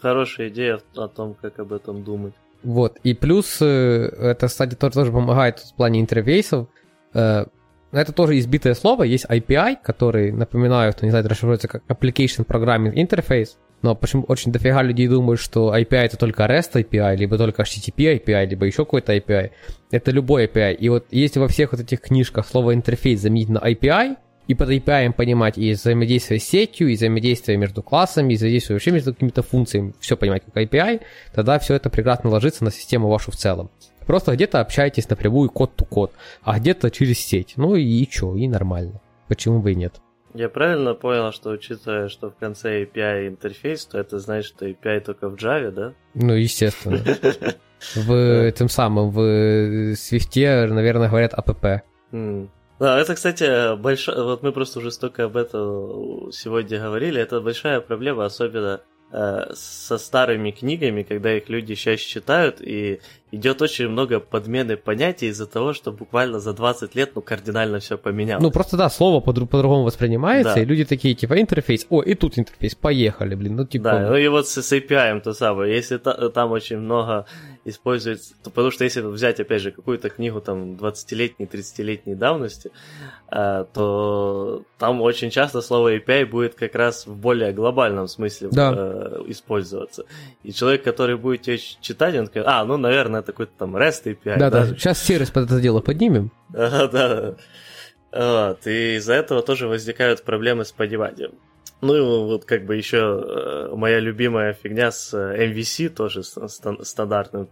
хорошая идея о том, как об этом думать. Вот, и плюс э, это, кстати, тоже, тоже помогает в плане интерфейсов. Э, это тоже избитое слово, есть API, который, напоминаю, кто не знает, расшифруется как Application Programming Interface, но почему очень дофига людей думают, что API это только REST API, либо только HTTP API, либо еще какой-то API. Это любой API. И вот если во всех вот этих книжках слово интерфейс заменить на API, и под API понимать и взаимодействие с сетью, и взаимодействие между классами, и взаимодействие вообще между какими-то функциями, все понимать как API, тогда все это прекрасно ложится на систему вашу в целом. Просто где-то общаетесь напрямую код-то-код, а где-то через сеть. Ну и, и что, и нормально. Почему бы и нет? Я правильно понял, что учитывая, что в конце API интерфейс, то это значит, что API только в Java, да? Ну, естественно. В этом самом, в Swift, наверное, говорят APP. Да, это, кстати, большая... Вот мы просто уже столько об этом сегодня говорили. Это большая проблема, особенно э, со старыми книгами, когда их люди сейчас читают, и идет очень много подмены понятий из-за того, что буквально за 20 лет ну, кардинально все поменялось. Ну, просто да, слово по- по-другому воспринимается, да. и люди такие, типа, интерфейс, о, и тут интерфейс, поехали, блин, ну, типа... Да, ну и вот с, с API то самое, если та, там очень много используется, то, потому что если взять, опять же, какую-то книгу там 20-летней, 30-летней давности, э, то там очень часто слово API будет как раз в более глобальном смысле да. э, использоваться. И человек, который будет читать, он такой, а, ну, наверное, это какой-то там REST API. Да, да, сейчас сервис под это дело поднимем. Да, да. Вот, и из-за этого тоже возникают проблемы с пониманием. Ну и вот как бы еще э, моя любимая фигня с MVC э, тоже стандартным.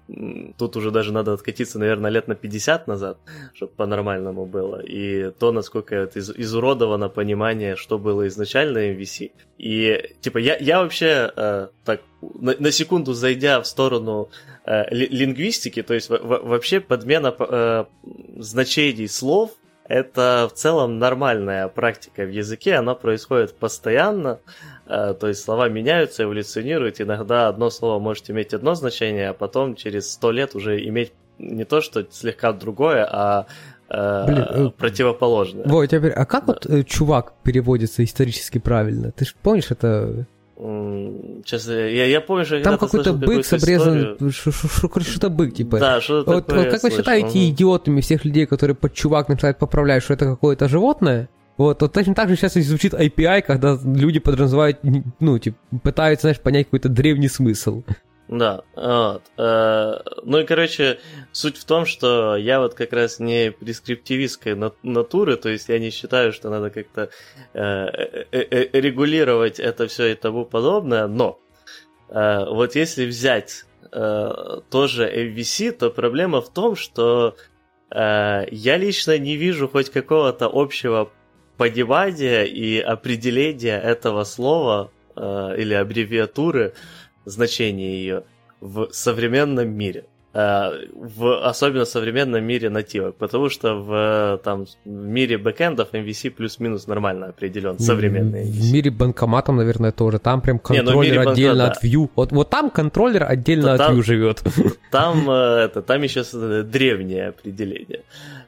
Тут уже даже надо откатиться, наверное, лет на 50 назад, чтобы по-нормальному было. И то, насколько это из- изуродовано понимание, что было изначально MVC. И типа я, я вообще э, так на, на секунду зайдя в сторону э, лингвистики, то есть в, в, вообще подмена э, значений слов это в целом нормальная практика в языке, она происходит постоянно, э, то есть слова меняются, эволюционируют, иногда одно слово может иметь одно значение, а потом через сто лет уже иметь не то, что слегка другое, а э, Блин, э, противоположное. Вой, теперь, а как да. вот чувак переводится исторически правильно? Ты же помнишь это Сейчас я, я помню, что Там какой-то бык с обрезанным... Что-то бык, типа. Да, что-то вот, такое вот Как вы считаете угу. идиотами всех людей, которые под чувак начинают поправлять, что это какое-то животное? Вот, вот точно так же сейчас и звучит API, когда люди подразумевают, ну, типа, пытаются, знаешь, понять какой-то древний смысл. Да, вот. Э, ну и, короче, суть в том, что я вот как раз не прескриптивистской натуры, то есть я не считаю, что надо как-то э, э, регулировать это все и тому подобное, но вот если взять тоже MVC, то проблема в том, что я лично не вижу хоть какого-то общего понимания и определения этого слова или аббревиатуры значение ее в современном мире. Э, в особенно современном мире нативок, потому что в, там, в мире бэкэндов MVC плюс-минус нормально определен, современный MVC. В мире банкоматом, наверное, тоже. Там прям ну, контроллер Не, отдельно банка, от View. Вот, вот там контроллер отдельно от там, View живет. Там, э, это, там еще древнее определение,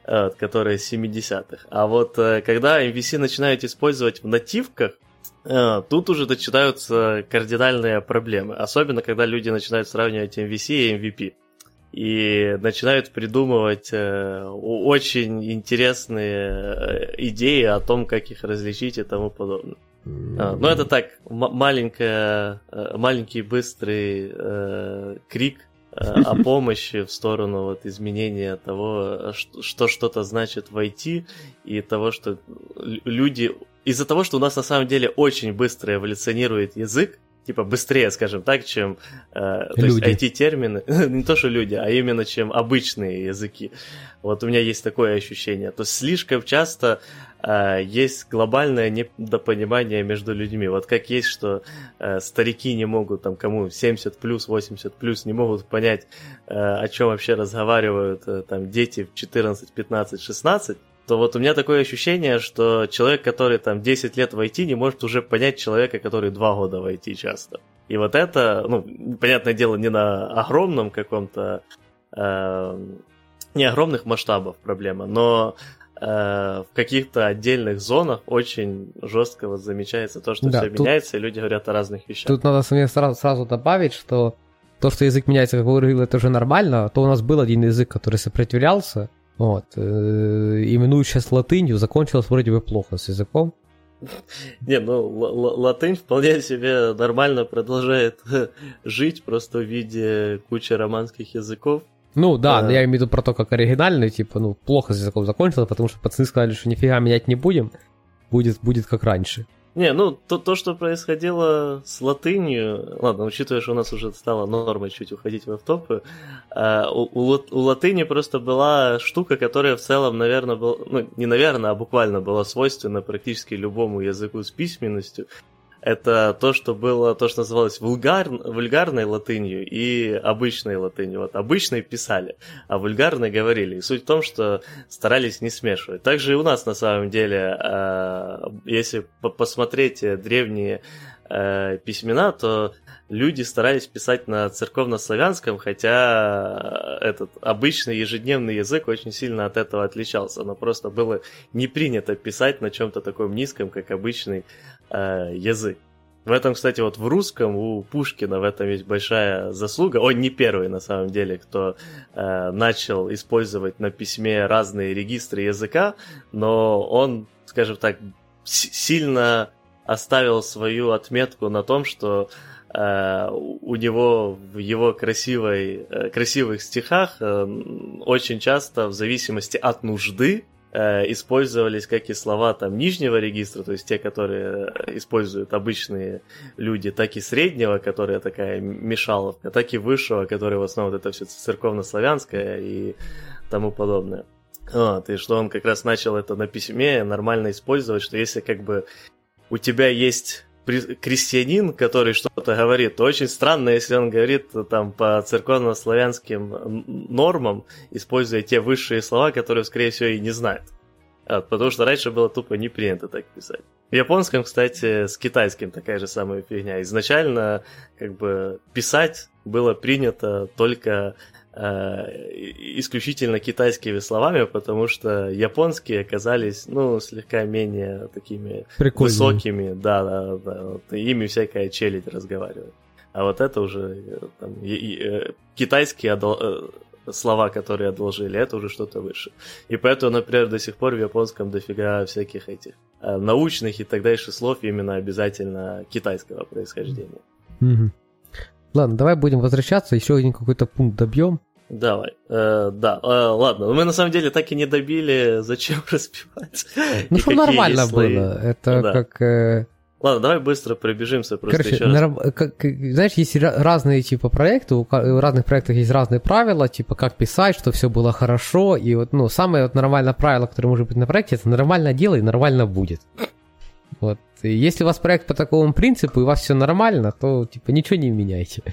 э, которое 70-х. А вот когда MVC начинают использовать в нативках, Э, тут уже начинаются кардинальные проблемы, особенно когда люди начинают сравнивать MVC и MVP и начинают придумывать э, очень интересные э, идеи о том, как их различить и тому подобное. А, ну, это так, маленькая, маленький быстрый э, крик о помощи в сторону вот изменения того, что что-то значит войти, и того, что люди из-за того, что у нас на самом деле очень быстро эволюционирует язык, типа быстрее, скажем так, чем э, IT-термины, не то что люди, а именно чем обычные языки. Вот у меня есть такое ощущение. То есть слишком часто э, есть глобальное недопонимание между людьми. Вот как есть, что э, старики не могут, там, кому 70 плюс, 80 плюс, не могут понять, э, о чем вообще разговаривают э, там дети в 14, 15, 16, то вот у меня такое ощущение, что человек, который там 10 лет в IT, не может уже понять человека, который 2 года в IT часто. И вот это, ну, понятное дело, не на огромном каком-то, э, не огромных масштабах проблема, но э, в каких-то отдельных зонах очень жестко вот замечается то, что да, все тут, меняется, и люди говорят о разных вещах. Тут надо сразу, сразу добавить, что то, что язык меняется, как вы говорили, это уже нормально, то у нас был один язык, который сопротивлялся, вот. Э, именуют сейчас латынью, закончилось вроде бы плохо с языком. Не, ну латынь вполне себе нормально продолжает жить, просто в виде кучи романских языков. Ну да, а... но я имею в виду про то, как оригинальный, типа, ну, плохо с языком закончилось, потому что пацаны сказали, что нифига менять не будем, будет, будет как раньше. Не, ну то, то, что происходило с латынью, ладно, учитывая, что у нас уже стало нормой чуть уходить в автопы, э, у, у, у латыни просто была штука, которая в целом, наверное, была, ну не наверное, а буквально была свойственна практически любому языку с письменностью, это то, что было, то, что называлось вульгар, вульгарной латынью и обычной латынью. Вот обычной писали, а вульгарной говорили. И суть в том, что старались не смешивать. Также и у нас на самом деле, э, если посмотреть древние э, письмена, то люди старались писать на церковнославянском, хотя этот обычный ежедневный язык очень сильно от этого отличался. Но просто было не принято писать на чем-то таком низком, как обычный э, язык. В этом, кстати, вот в русском у Пушкина в этом есть большая заслуга. Он не первый, на самом деле, кто э, начал использовать на письме разные регистры языка, но он, скажем так, сильно оставил свою отметку на том, что э, у него в его красивой, э, красивых стихах э, очень часто в зависимости от нужды использовались как и слова там нижнего регистра, то есть те, которые используют обычные люди, так и среднего, которая такая мешаловка, так и высшего, который в основном это все церковно-славянское и тому подобное. Вот, и что он как раз начал это на письме нормально использовать, что если как бы у тебя есть крестьянин, который что-то говорит, то очень странно, если он говорит там по церковно-славянским нормам, используя те высшие слова, которые, скорее всего, и не знает. Потому что раньше было тупо не принято так писать. В японском, кстати, с китайским такая же самая фигня. Изначально, как бы, писать было принято только исключительно китайскими словами, потому что японские оказались, ну, слегка менее такими Прикольные. высокими, да, да, да, вот, ими всякая челядь разговаривает. А вот это уже э, там, и, и, э, китайские одол... слова, которые одолжили, это уже что-то выше. И поэтому, например, до сих пор в японском дофига всяких этих научных и так дальше слов именно обязательно китайского происхождения. Mm-hmm. Ладно, давай будем возвращаться, еще один какой-то пункт добьем. Давай, э, да, э, ладно, мы на самом деле так и не добили, зачем разбивать. Ну, что нормально было, это да. как... Э... Ладно, давай быстро пробежимся просто Короче, еще раз. Как, знаешь, есть разные типа проекты, у разных проектов есть разные правила, типа как писать, что все было хорошо, и вот, ну, самое вот нормальное правило, которое может быть на проекте, это нормально делай, нормально будет. Вот. И если у вас проект по такому принципу, и у вас все нормально, то, типа, ничего не меняйте.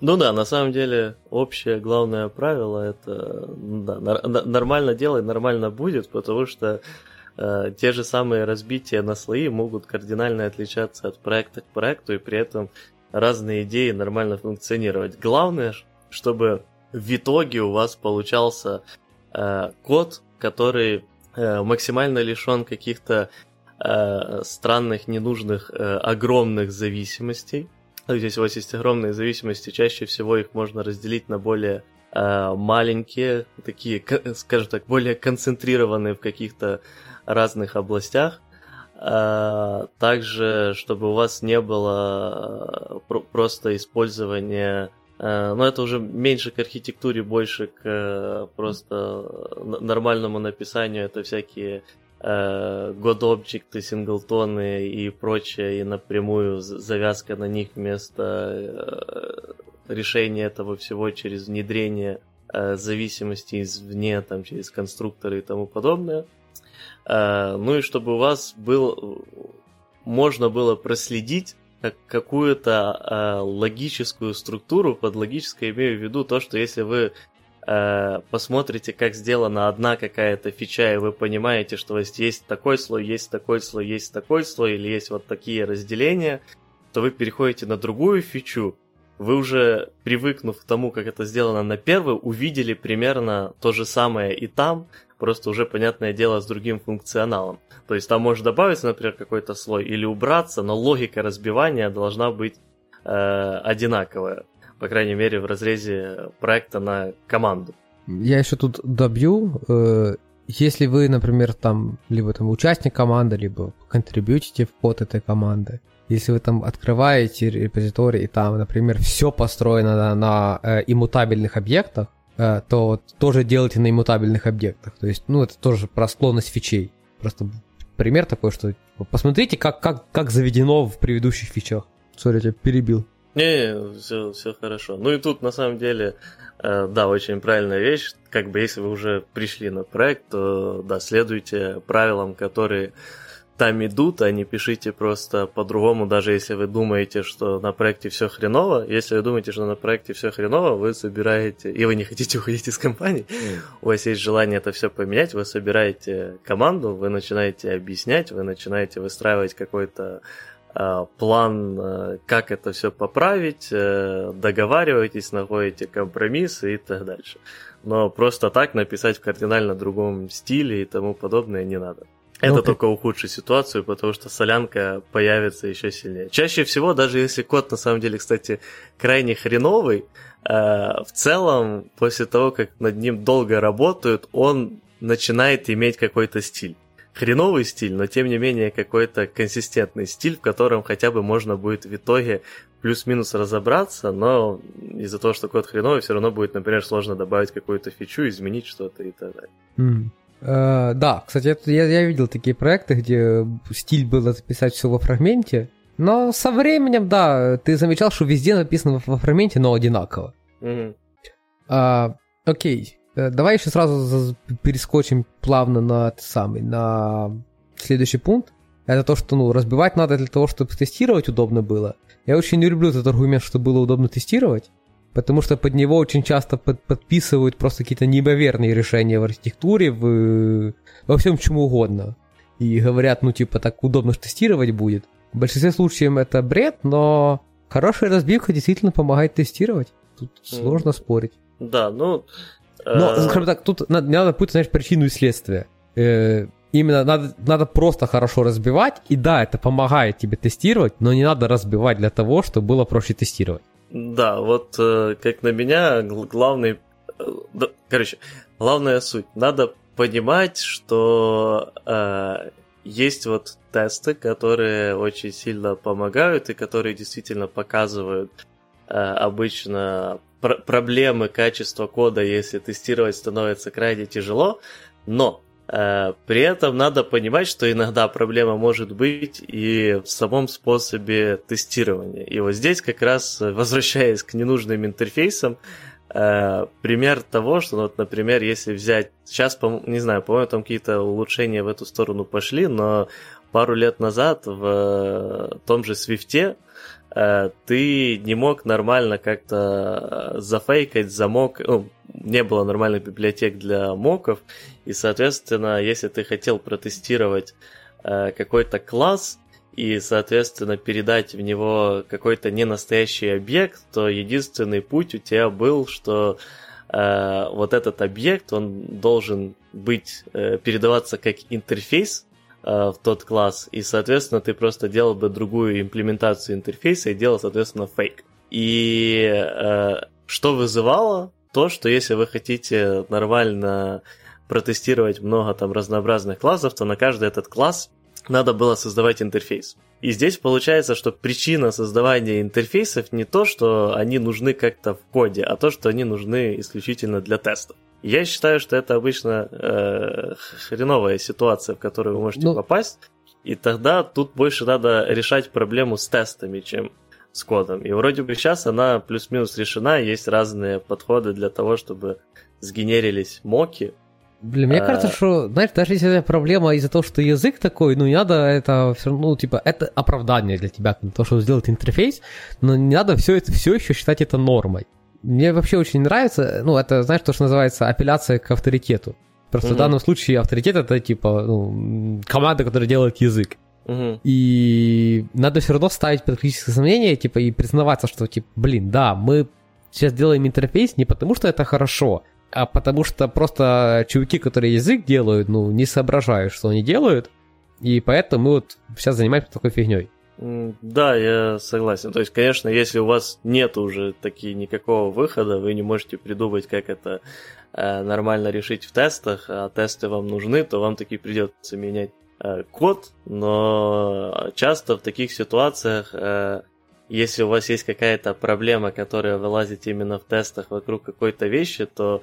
Ну да, на самом деле общее главное правило это да, нормально делай, нормально будет, потому что э, те же самые разбития на слои могут кардинально отличаться от проекта к проекту и при этом разные идеи нормально функционировать. Главное, чтобы в итоге у вас получался э, код, который э, максимально лишен каких-то э, странных, ненужных, э, огромных зависимостей Здесь у вас есть огромные зависимости, чаще всего их можно разделить на более э, маленькие, такие, скажем так, более концентрированные в каких-то разных областях. Э, также, чтобы у вас не было э, просто использования э, но это уже меньше к архитектуре, больше к э, просто нормальному написанию. Это всякие Э, God Object, синглтоны и прочее, и напрямую завязка на них вместо э, решения этого всего через внедрение э, зависимости извне, там, через конструкторы и тому подобное. Ну и чтобы у вас был, можно было проследить как какую-то логическую структуру, под логической имею в виду то, что если вы Э, посмотрите, как сделана одна какая-то фича, и вы понимаете, что вас есть такой слой, есть такой слой, есть такой слой, или есть вот такие разделения, то вы переходите на другую фичу, вы уже, привыкнув к тому, как это сделано на первой, увидели примерно то же самое и там, просто уже, понятное дело, с другим функционалом. То есть там может добавиться, например, какой-то слой или убраться, но логика разбивания должна быть э, одинаковая по крайней мере, в разрезе проекта на команду. Я еще тут добью. Э, если вы, например, там, либо там участник команды, либо контрибьютите в код этой команды, если вы там открываете репозиторий, и там, например, все построено на, на э, иммутабельных объектах, э, то вот тоже делайте на иммутабельных объектах. То есть, ну, это тоже про склонность фичей. Просто пример такой, что посмотрите, как, как, как заведено в предыдущих фичах. Сори, я тебя перебил. Не, все, все хорошо. Ну и тут на самом деле, э, да, очень правильная вещь. Как бы если вы уже пришли на проект, то да, следуйте правилам, которые там идут, а не пишите просто по-другому, даже если вы думаете, что на проекте все хреново. Если вы думаете, что на проекте все хреново, вы собираете, и вы не хотите уходить из компании, mm. у вас есть желание это все поменять, вы собираете команду, вы начинаете объяснять, вы начинаете выстраивать какой-то план, э, как это все поправить, э, договариваетесь, находите компромиссы и так дальше. Но просто так написать в кардинально другом стиле и тому подобное не надо. Это okay. только ухудшит ситуацию, потому что солянка появится еще сильнее. Чаще всего, даже если код на самом деле, кстати, крайне хреновый, в целом, после того, как над ним долго работают, он начинает иметь какой-то стиль хреновый стиль, но тем не менее какой-то консистентный стиль, в котором хотя бы можно будет в итоге плюс-минус разобраться, но из-за того, что код хреновый, все равно будет, например, сложно добавить какую-то фичу, изменить что-то и так далее. Mm. Uh, да, кстати, я, я видел такие проекты, где стиль было записать все во фрагменте, но со временем, да, ты замечал, что везде написано во фрагменте, но одинаково. Mm-hmm. Uh, окей, давай еще сразу перескочим плавно на самый, на следующий пункт. Это то, что ну, разбивать надо для того, чтобы тестировать удобно было. Я очень не люблю этот аргумент, что было удобно тестировать, потому что под него очень часто под, подписывают просто какие-то неимоверные решения в архитектуре, в, во всем чему угодно. И говорят, ну типа так удобно что тестировать будет. В большинстве случаев это бред, но хорошая разбивка действительно помогает тестировать. Тут сложно спорить. Да, ну но, э, скажем так, тут надо, не надо путать, знаешь, причину и следствие. Э, именно надо, надо просто хорошо разбивать, и да, это помогает тебе тестировать, но не надо разбивать для того, чтобы было проще тестировать. Да, вот э, как на меня, главный... Короче, главная суть. Надо понимать, что э, есть вот тесты, которые очень сильно помогают и которые действительно показывают обычно пр- проблемы качества кода, если тестировать становится крайне тяжело, но э, при этом надо понимать, что иногда проблема может быть и в самом способе тестирования. И вот здесь как раз, возвращаясь к ненужным интерфейсам, э, пример того, что, ну, вот, например, если взять, сейчас, не знаю, по-моему, там какие-то улучшения в эту сторону пошли, но пару лет назад в э, том же Свифте Э, ты не мог нормально как-то э, зафейкать замок, ну, не было нормальных библиотек для моков, и, соответственно, если ты хотел протестировать э, какой-то класс и, соответственно, передать в него какой-то ненастоящий объект, то единственный путь у тебя был, что э, вот этот объект, он должен быть, э, передаваться как интерфейс Э, в тот класс, и, соответственно, ты просто делал бы другую имплементацию интерфейса и делал, соответственно, фейк. И э, что вызывало? То, что если вы хотите нормально протестировать много там разнообразных классов, то на каждый этот класс надо было создавать интерфейс. И здесь получается, что причина создавания интерфейсов не то, что они нужны как-то в коде, а то, что они нужны исключительно для тестов. Я считаю, что это обычно э, хреновая ситуация, в которую вы можете ну... попасть. И тогда тут больше надо решать проблему с тестами, чем с кодом. И вроде бы сейчас она плюс-минус решена, есть разные подходы для того, чтобы сгенерились моки. Блин, мне а... кажется, что, знаешь, даже если это проблема из-за того, что язык такой, ну не надо это все равно, ну, типа, это оправдание для тебя, то, что сделать интерфейс, но не надо все это все еще считать это нормой. Мне вообще очень нравится, ну, это, знаешь, то, что называется апелляция к авторитету. Просто угу. в данном случае авторитет это типа ну, команда, которая делает язык. Угу. И надо все равно ставить под критическое сомнение, типа, и признаваться, что, типа, блин, да, мы сейчас делаем интерфейс не потому, что это хорошо, а потому что просто чуваки, которые язык делают, ну, не соображают, что они делают, и поэтому мы вот сейчас занимаемся такой фигней. Да, я согласен. То есть, конечно, если у вас нет уже таки никакого выхода, вы не можете придумать, как это э, нормально решить в тестах, а тесты вам нужны, то вам таки придется менять э, код. Но часто в таких ситуациях, э, если у вас есть какая-то проблема, которая вылазит именно в тестах вокруг какой-то вещи, то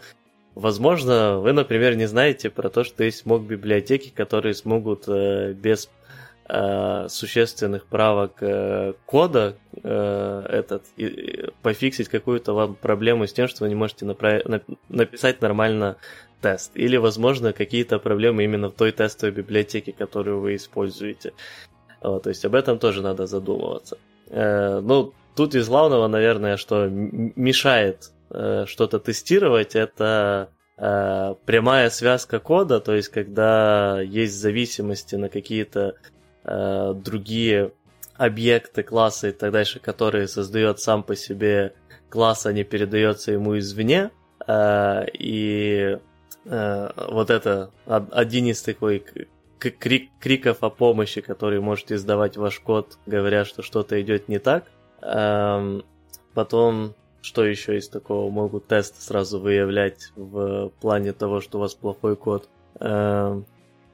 Возможно, вы, например, не знаете про то, что есть мог библиотеки, которые смогут э, без э, существенных правок э, кода э, этот и, и пофиксить какую-то вам проблему с тем, что вы не можете направ... написать нормально тест. Или, возможно, какие-то проблемы именно в той тестовой библиотеке, которую вы используете. Вот, то есть об этом тоже надо задумываться. Э, ну, тут из главного, наверное, что мешает э, что-то тестировать, это э, прямая связка кода, то есть когда есть зависимости на какие-то э, другие объекты, классы и так дальше, которые создает сам по себе класс, а не передается ему извне. Э, и э, вот это один из такой крик, криков о помощи, который может издавать ваш код, говоря, что что-то идет не так. Эм, потом, что еще из такого могут тесты сразу выявлять в плане того, что у вас плохой код. Эм,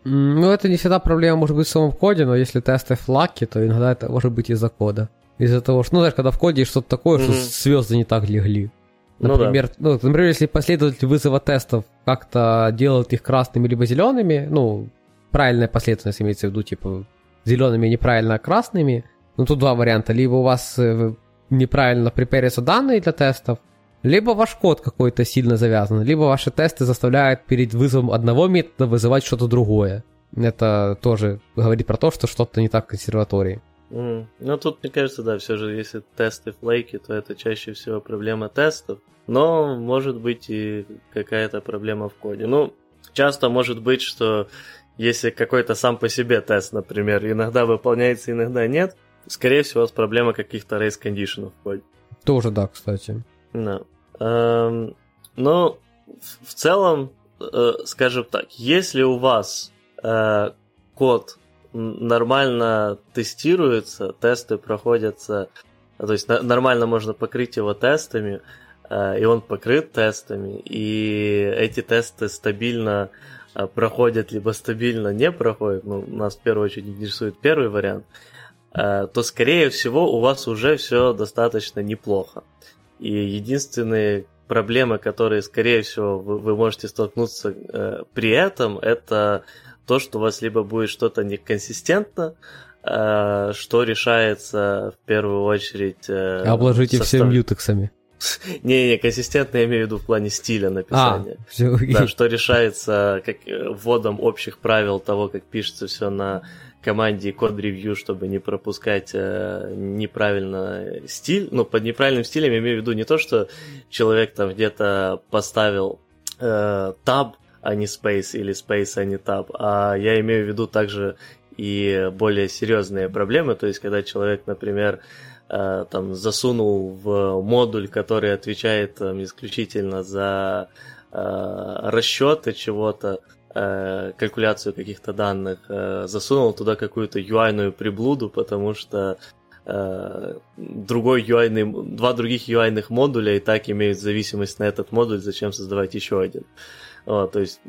ну, это не всегда проблема может быть в самом коде, но если тесты флаки, то иногда это может быть из-за кода. Из-за того, что, ну, знаешь, когда в коде что-то такое, mm-hmm. что звезды не так легли. Например, ну, да. ну, например, если последователь вызова тестов как-то делает их красными либо зелеными, ну, правильная последовательность имеется в виду, типа, зелеными неправильно красными, ну, тут два варианта. Либо у вас э, неправильно приперятся данные для тестов, либо ваш код какой-то сильно завязан, либо ваши тесты заставляют перед вызовом одного метода вызывать что-то другое. Это тоже говорит про то, что что-то не так в консерватории. Mm. Ну, тут, мне кажется, да, все же, если тесты флейки, то это чаще всего проблема тестов. Но может быть и какая-то проблема в коде. Ну, часто может быть, что если какой-то сам по себе тест, например, иногда выполняется, иногда нет, скорее всего, у вас проблема каких-то race condition в коде. Тоже да, кстати. Да. Эм, но в целом, э, скажем так, если у вас э, код нормально тестируется, тесты проходятся, то есть нормально можно покрыть его тестами, э, и он покрыт тестами, и эти тесты стабильно э, проходят, либо стабильно не проходят, ну, нас в первую очередь интересует первый вариант, э, то, скорее всего, у вас уже все достаточно неплохо. И единственные проблемы, которые, скорее всего, вы, вы можете столкнуться э, при этом, это то, что у вас либо будет что-то неконсистентно, э, что решается в первую очередь... Э, Обложите состав... все мьютексами. Не-не, консистентно я имею в виду в плане стиля написания. А, все. Да, что решается как э, вводом общих правил того, как пишется все на команде код-ревью, чтобы не пропускать э, неправильно стиль. Ну, под неправильным стилем я имею в виду не то, что человек там где-то поставил э, таб, а не space, или space, а не tab, а я имею в виду также и более серьезные проблемы, то есть когда человек, например, э, там засунул в модуль, который отвечает там, исключительно за э, расчеты чего-то, э, калькуляцию каких-то данных, э, засунул туда какую-то UI-ную приблуду, потому что э, другой UI, два других UI-ных модуля и так имеют зависимость на этот модуль, зачем создавать еще один. Вот, то есть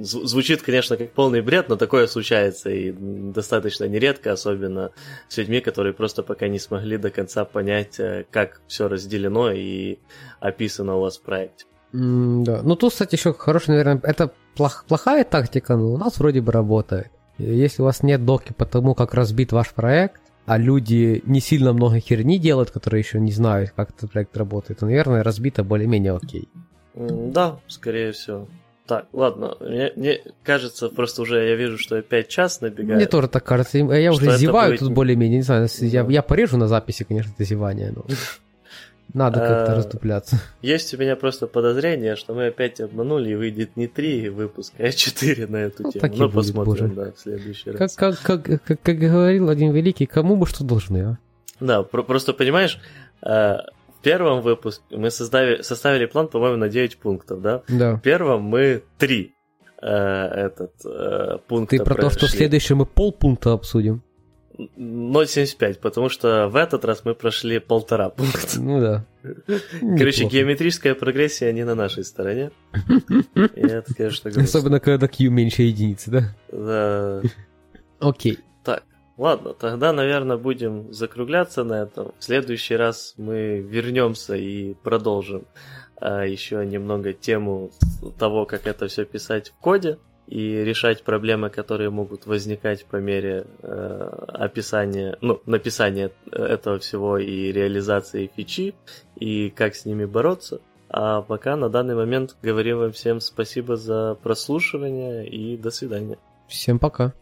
звучит, конечно, как полный бред, но такое случается и достаточно нередко, особенно с людьми, которые просто пока не смогли до конца понять, как все разделено и описано у вас в проекте. Mm, да. Ну, тут, кстати, еще хороший, наверное, это плох, плохая тактика, но у нас вроде бы работает. Если у вас нет доки по тому, как разбит ваш проект, а люди не сильно много херни делают, которые еще не знают, как этот проект работает, то, наверное, разбито более-менее окей. Да, скорее всего. Так, ладно, мне, мне кажется, просто уже я вижу, что опять час набегает. Мне тоже так кажется, я уже зеваю будет... тут более-менее, не знаю, я, я порежу на записи, конечно, это зевание, но надо как-то а, расступляться. Есть у меня просто подозрение, что мы опять обманули, и выйдет не три выпуска, а четыре на эту ну, тему. Ну, посмотрим, да, в следующий раз. Как, как, как, как, как говорил один великий, кому бы что должны, а? Да, про- просто понимаешь, э, в первом выпуске мы создали, составили план, по-моему, на 9 пунктов, да? Да. В первом мы 3 э, этот э, пункт. Ты про то, что в следующем мы полпункта обсудим. 0,75, потому что в этот раз мы прошли полтора пункта. Ну да. Короче, Неплохо. геометрическая прогрессия не на нашей стороне. И это, конечно, грустно. Особенно, когда Q меньше единицы, да? Да. Окей. Ладно, тогда, наверное, будем закругляться на этом. В следующий раз мы вернемся и продолжим а, еще немного тему того, как это все писать в коде и решать проблемы, которые могут возникать по мере э, описания, ну, написания этого всего и реализации фичи, и как с ними бороться. А пока на данный момент говорим вам всем спасибо за прослушивание и до свидания. Всем пока.